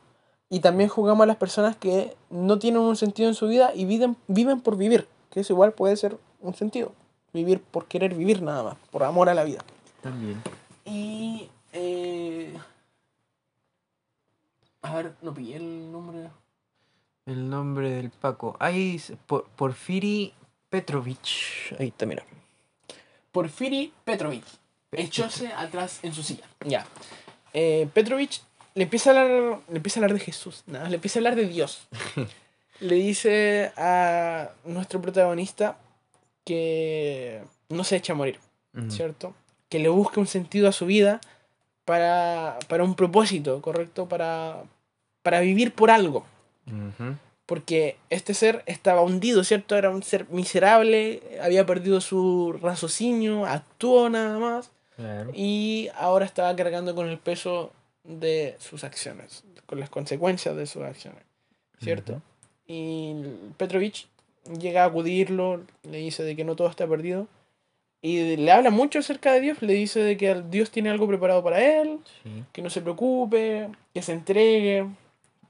[SPEAKER 1] Y también juzgamos a las personas que no tienen un sentido en su vida y viven, viven por vivir. Que eso igual puede ser un sentido. Vivir por querer vivir nada más, por amor a la vida.
[SPEAKER 2] También.
[SPEAKER 1] Y... eh, A ver, no pillé el nombre.
[SPEAKER 2] El nombre del Paco. Ahí, es Por- Porfiri Petrovich. Ahí está, mira.
[SPEAKER 1] Porfiri Petrovic. Echóse atrás en su silla. Ya. Eh, Petrovich le empieza a hablar. Le empieza a hablar de Jesús. Nada, le empieza a hablar de Dios. le dice a nuestro protagonista que no se echa a morir. ¿cierto? Que le busque un sentido a su vida para, para un propósito, ¿correcto? Para, para vivir por algo. Porque este ser estaba hundido, ¿cierto? Era un ser miserable, había perdido su raciocinio, actuó nada más
[SPEAKER 2] Claro.
[SPEAKER 1] y ahora estaba cargando con el peso de sus acciones, con las consecuencias de sus acciones, ¿cierto? Y Petrovich llega a acudirlo, le dice de que no todo está perdido y le habla mucho acerca de Dios, le dice de que Dios tiene algo preparado para él,
[SPEAKER 2] Sí.
[SPEAKER 1] que no se preocupe, que se entregue,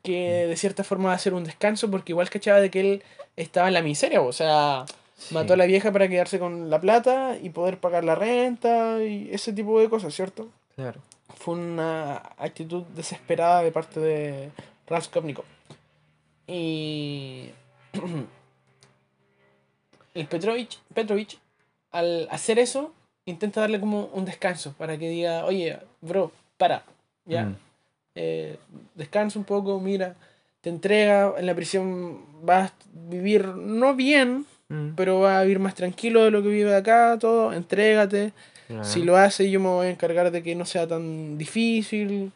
[SPEAKER 1] que de cierta forma va a ser un descanso, porque igual cachaba de que él estaba en la miseria, o sea, mató a la vieja para quedarse con la plata y poder pagar la renta y ese tipo de cosas, ¿cierto?
[SPEAKER 2] Claro.
[SPEAKER 1] Fue una actitud desesperada de parte de Raskolnikov. Y el Petrovich, Petrovich, al hacer eso, intenta darle como un descanso para que diga, oye, bro, para, ya,
[SPEAKER 2] Mm.
[SPEAKER 1] eh, descansa un poco, mira, te entrega, en la prisión vas a vivir no bien,
[SPEAKER 2] Mm.
[SPEAKER 1] pero vas a vivir más tranquilo de lo que vive acá, todo, entrégate. Si lo hace, yo me voy a encargar de que no sea tan difícil.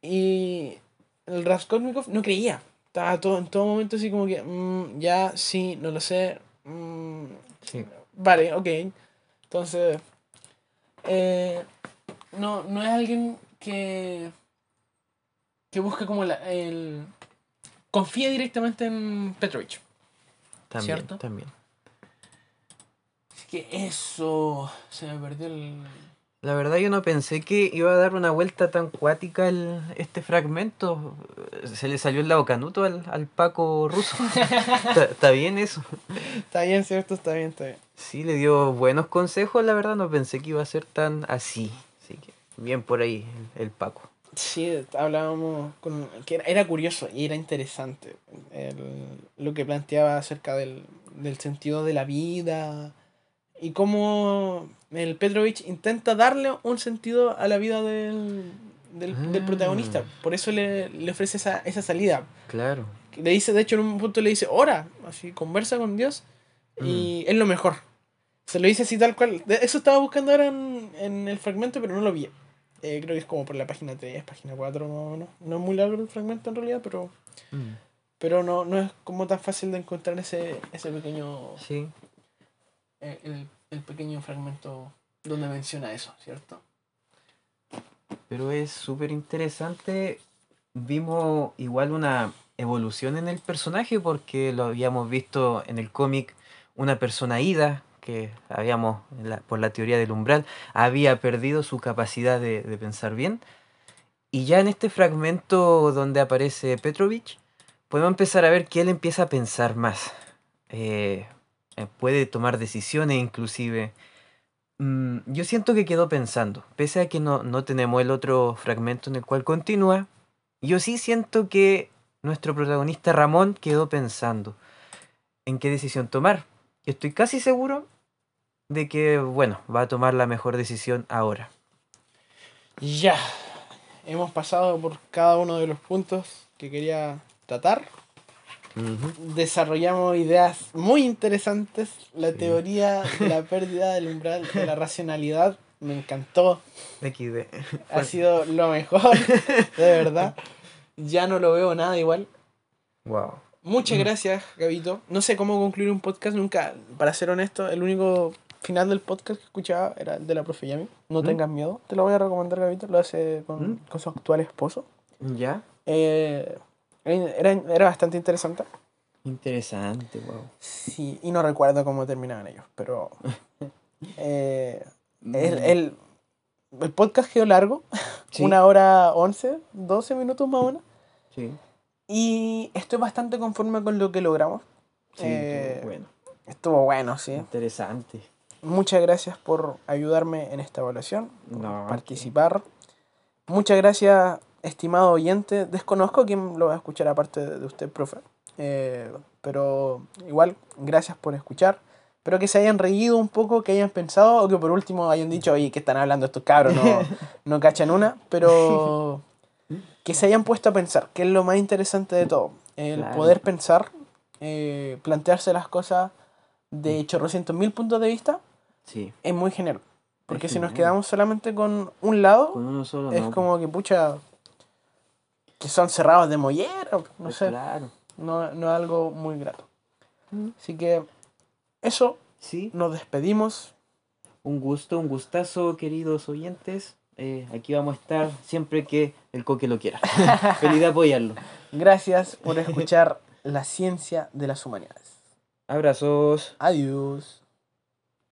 [SPEAKER 1] Y el Raskolnikov no creía. Estaba todo, en todo momento así como que, "Mm, ya, sí, no lo sé.
[SPEAKER 2] Sí.
[SPEAKER 1] Vale, ok. Entonces, eh, no, no es alguien que, que busque como la, el... Confía directamente en Petrovich.
[SPEAKER 2] También,
[SPEAKER 1] ¿cierto?
[SPEAKER 2] también.
[SPEAKER 1] Así que eso... Se me perdió el...
[SPEAKER 2] La verdad yo no pensé que iba a dar una vuelta tan cuática el, este fragmento. Se le salió el lado canuto al, al Paco ruso. está, bien eso.
[SPEAKER 1] Está bien, ¿cierto? Está bien, está bien.
[SPEAKER 2] Sí, le dio buenos consejos, la verdad no pensé que iba a ser tan así. Así que bien por ahí el, el Paco.
[SPEAKER 1] Sí, hablábamos con... que era, era curioso y era interesante el- lo que planteaba acerca del, del sentido de la vida y cómo el Petrovich intenta darle un sentido a la vida del, del, del
[SPEAKER 2] Ah.
[SPEAKER 1] protagonista. Por eso le, le ofrece esa, esa salida.
[SPEAKER 2] Claro.
[SPEAKER 1] Le dice, de hecho, en un punto le dice, ora, así, conversa con Dios y es lo mejor. Se lo dice así tal cual. Eso estaba buscando ahora en, en el fragmento, pero no lo vi. Eh, creo que es como por la página 3, página 4 más o menos. No es muy largo el fragmento en realidad, pero,
[SPEAKER 2] Mm,
[SPEAKER 1] pero no, no es como tan fácil de encontrar ese, ese pequeño
[SPEAKER 2] Sí,
[SPEAKER 1] eh, el, el pequeño fragmento donde menciona eso, ¿cierto?
[SPEAKER 2] pero es súper interesante. Vimos igual una evolución en el personaje porque lo habíamos visto en el cómic una persona ida que habíamos, por la teoría del umbral, había perdido su capacidad de, de pensar bien. Y ya en este fragmento donde aparece Petrovich, podemos empezar a ver que él empieza a pensar más. Eh, puede tomar decisiones inclusive. Mm, yo siento que quedó pensando, pese a que no, no tenemos el otro fragmento en el cual continúa, yo sí siento que nuestro protagonista Ramón quedó pensando en qué decisión tomar. Estoy casi seguro de que, bueno, va a tomar la mejor decisión ahora.
[SPEAKER 1] Ya, hemos pasado por cada uno de los puntos que quería tratar. Desarrollamos ideas muy interesantes. La
[SPEAKER 2] Sí.
[SPEAKER 1] teoría de la pérdida del umbral de la racionalidad me encantó.
[SPEAKER 2] XD.
[SPEAKER 1] Ha sido lo mejor, de verdad. Ya no lo veo nada igual.
[SPEAKER 2] Wow.
[SPEAKER 1] Muchas gracias, Gabito. No sé cómo concluir un podcast nunca. Para ser honesto, el único final del podcast que escuchaba era el de la profe Yami. No
[SPEAKER 2] ¿Mm?
[SPEAKER 1] tengas miedo. Te lo voy a recomendar, Gabito. Lo hace con,
[SPEAKER 2] ¿Mm?
[SPEAKER 1] con su actual esposo.
[SPEAKER 2] ¿Ya?
[SPEAKER 1] Eh, era, era bastante interesante.
[SPEAKER 2] Interesante, wow.
[SPEAKER 1] Sí, y no recuerdo cómo terminaban ellos, pero... eh, el, el, el podcast quedó largo,
[SPEAKER 2] Sí.
[SPEAKER 1] una hora once, 12 minutos más o menos.
[SPEAKER 2] Sí,
[SPEAKER 1] Y estoy bastante conforme con lo que logramos.
[SPEAKER 2] sí,
[SPEAKER 1] Eh,
[SPEAKER 2] estuvo bueno.
[SPEAKER 1] Estuvo bueno, sí.
[SPEAKER 2] Interesante.
[SPEAKER 1] Muchas gracias por ayudarme en esta evaluación, por
[SPEAKER 2] No,
[SPEAKER 1] participar. Muchas gracias, estimado oyente. Desconozco quién lo va a escuchar aparte de usted, profe. Eh, pero igual, gracias por escuchar. Espero que se hayan reído un poco, que hayan pensado o que por último hayan dicho, oye, ¿qué están hablando estos cabros? No, no cachan una. Pero que se hayan puesto a pensar, que es lo más interesante de todo. El
[SPEAKER 2] Claro.
[SPEAKER 1] poder pensar, eh, plantearse las cosas de chorrocientos mil puntos de vista
[SPEAKER 2] Sí,
[SPEAKER 1] es muy genial. Porque
[SPEAKER 2] Es
[SPEAKER 1] si nos quedamos solamente con un lado,
[SPEAKER 2] con uno solo
[SPEAKER 1] es
[SPEAKER 2] no.
[SPEAKER 1] como que pucha, que son cerrados de mollera, no
[SPEAKER 2] pues
[SPEAKER 1] sé,
[SPEAKER 2] Claro.
[SPEAKER 1] no, no es algo muy grato.
[SPEAKER 2] Mm.
[SPEAKER 1] Así que eso,
[SPEAKER 2] Sí,
[SPEAKER 1] nos despedimos.
[SPEAKER 2] un gusto, un gustazo, queridos oyentes. Eh, aquí vamos a estar siempre que el coque lo quiera. Feliz de apoyarlo.
[SPEAKER 1] Gracias por escuchar la ciencia de las humanidades.
[SPEAKER 2] Abrazos.
[SPEAKER 1] Adiós.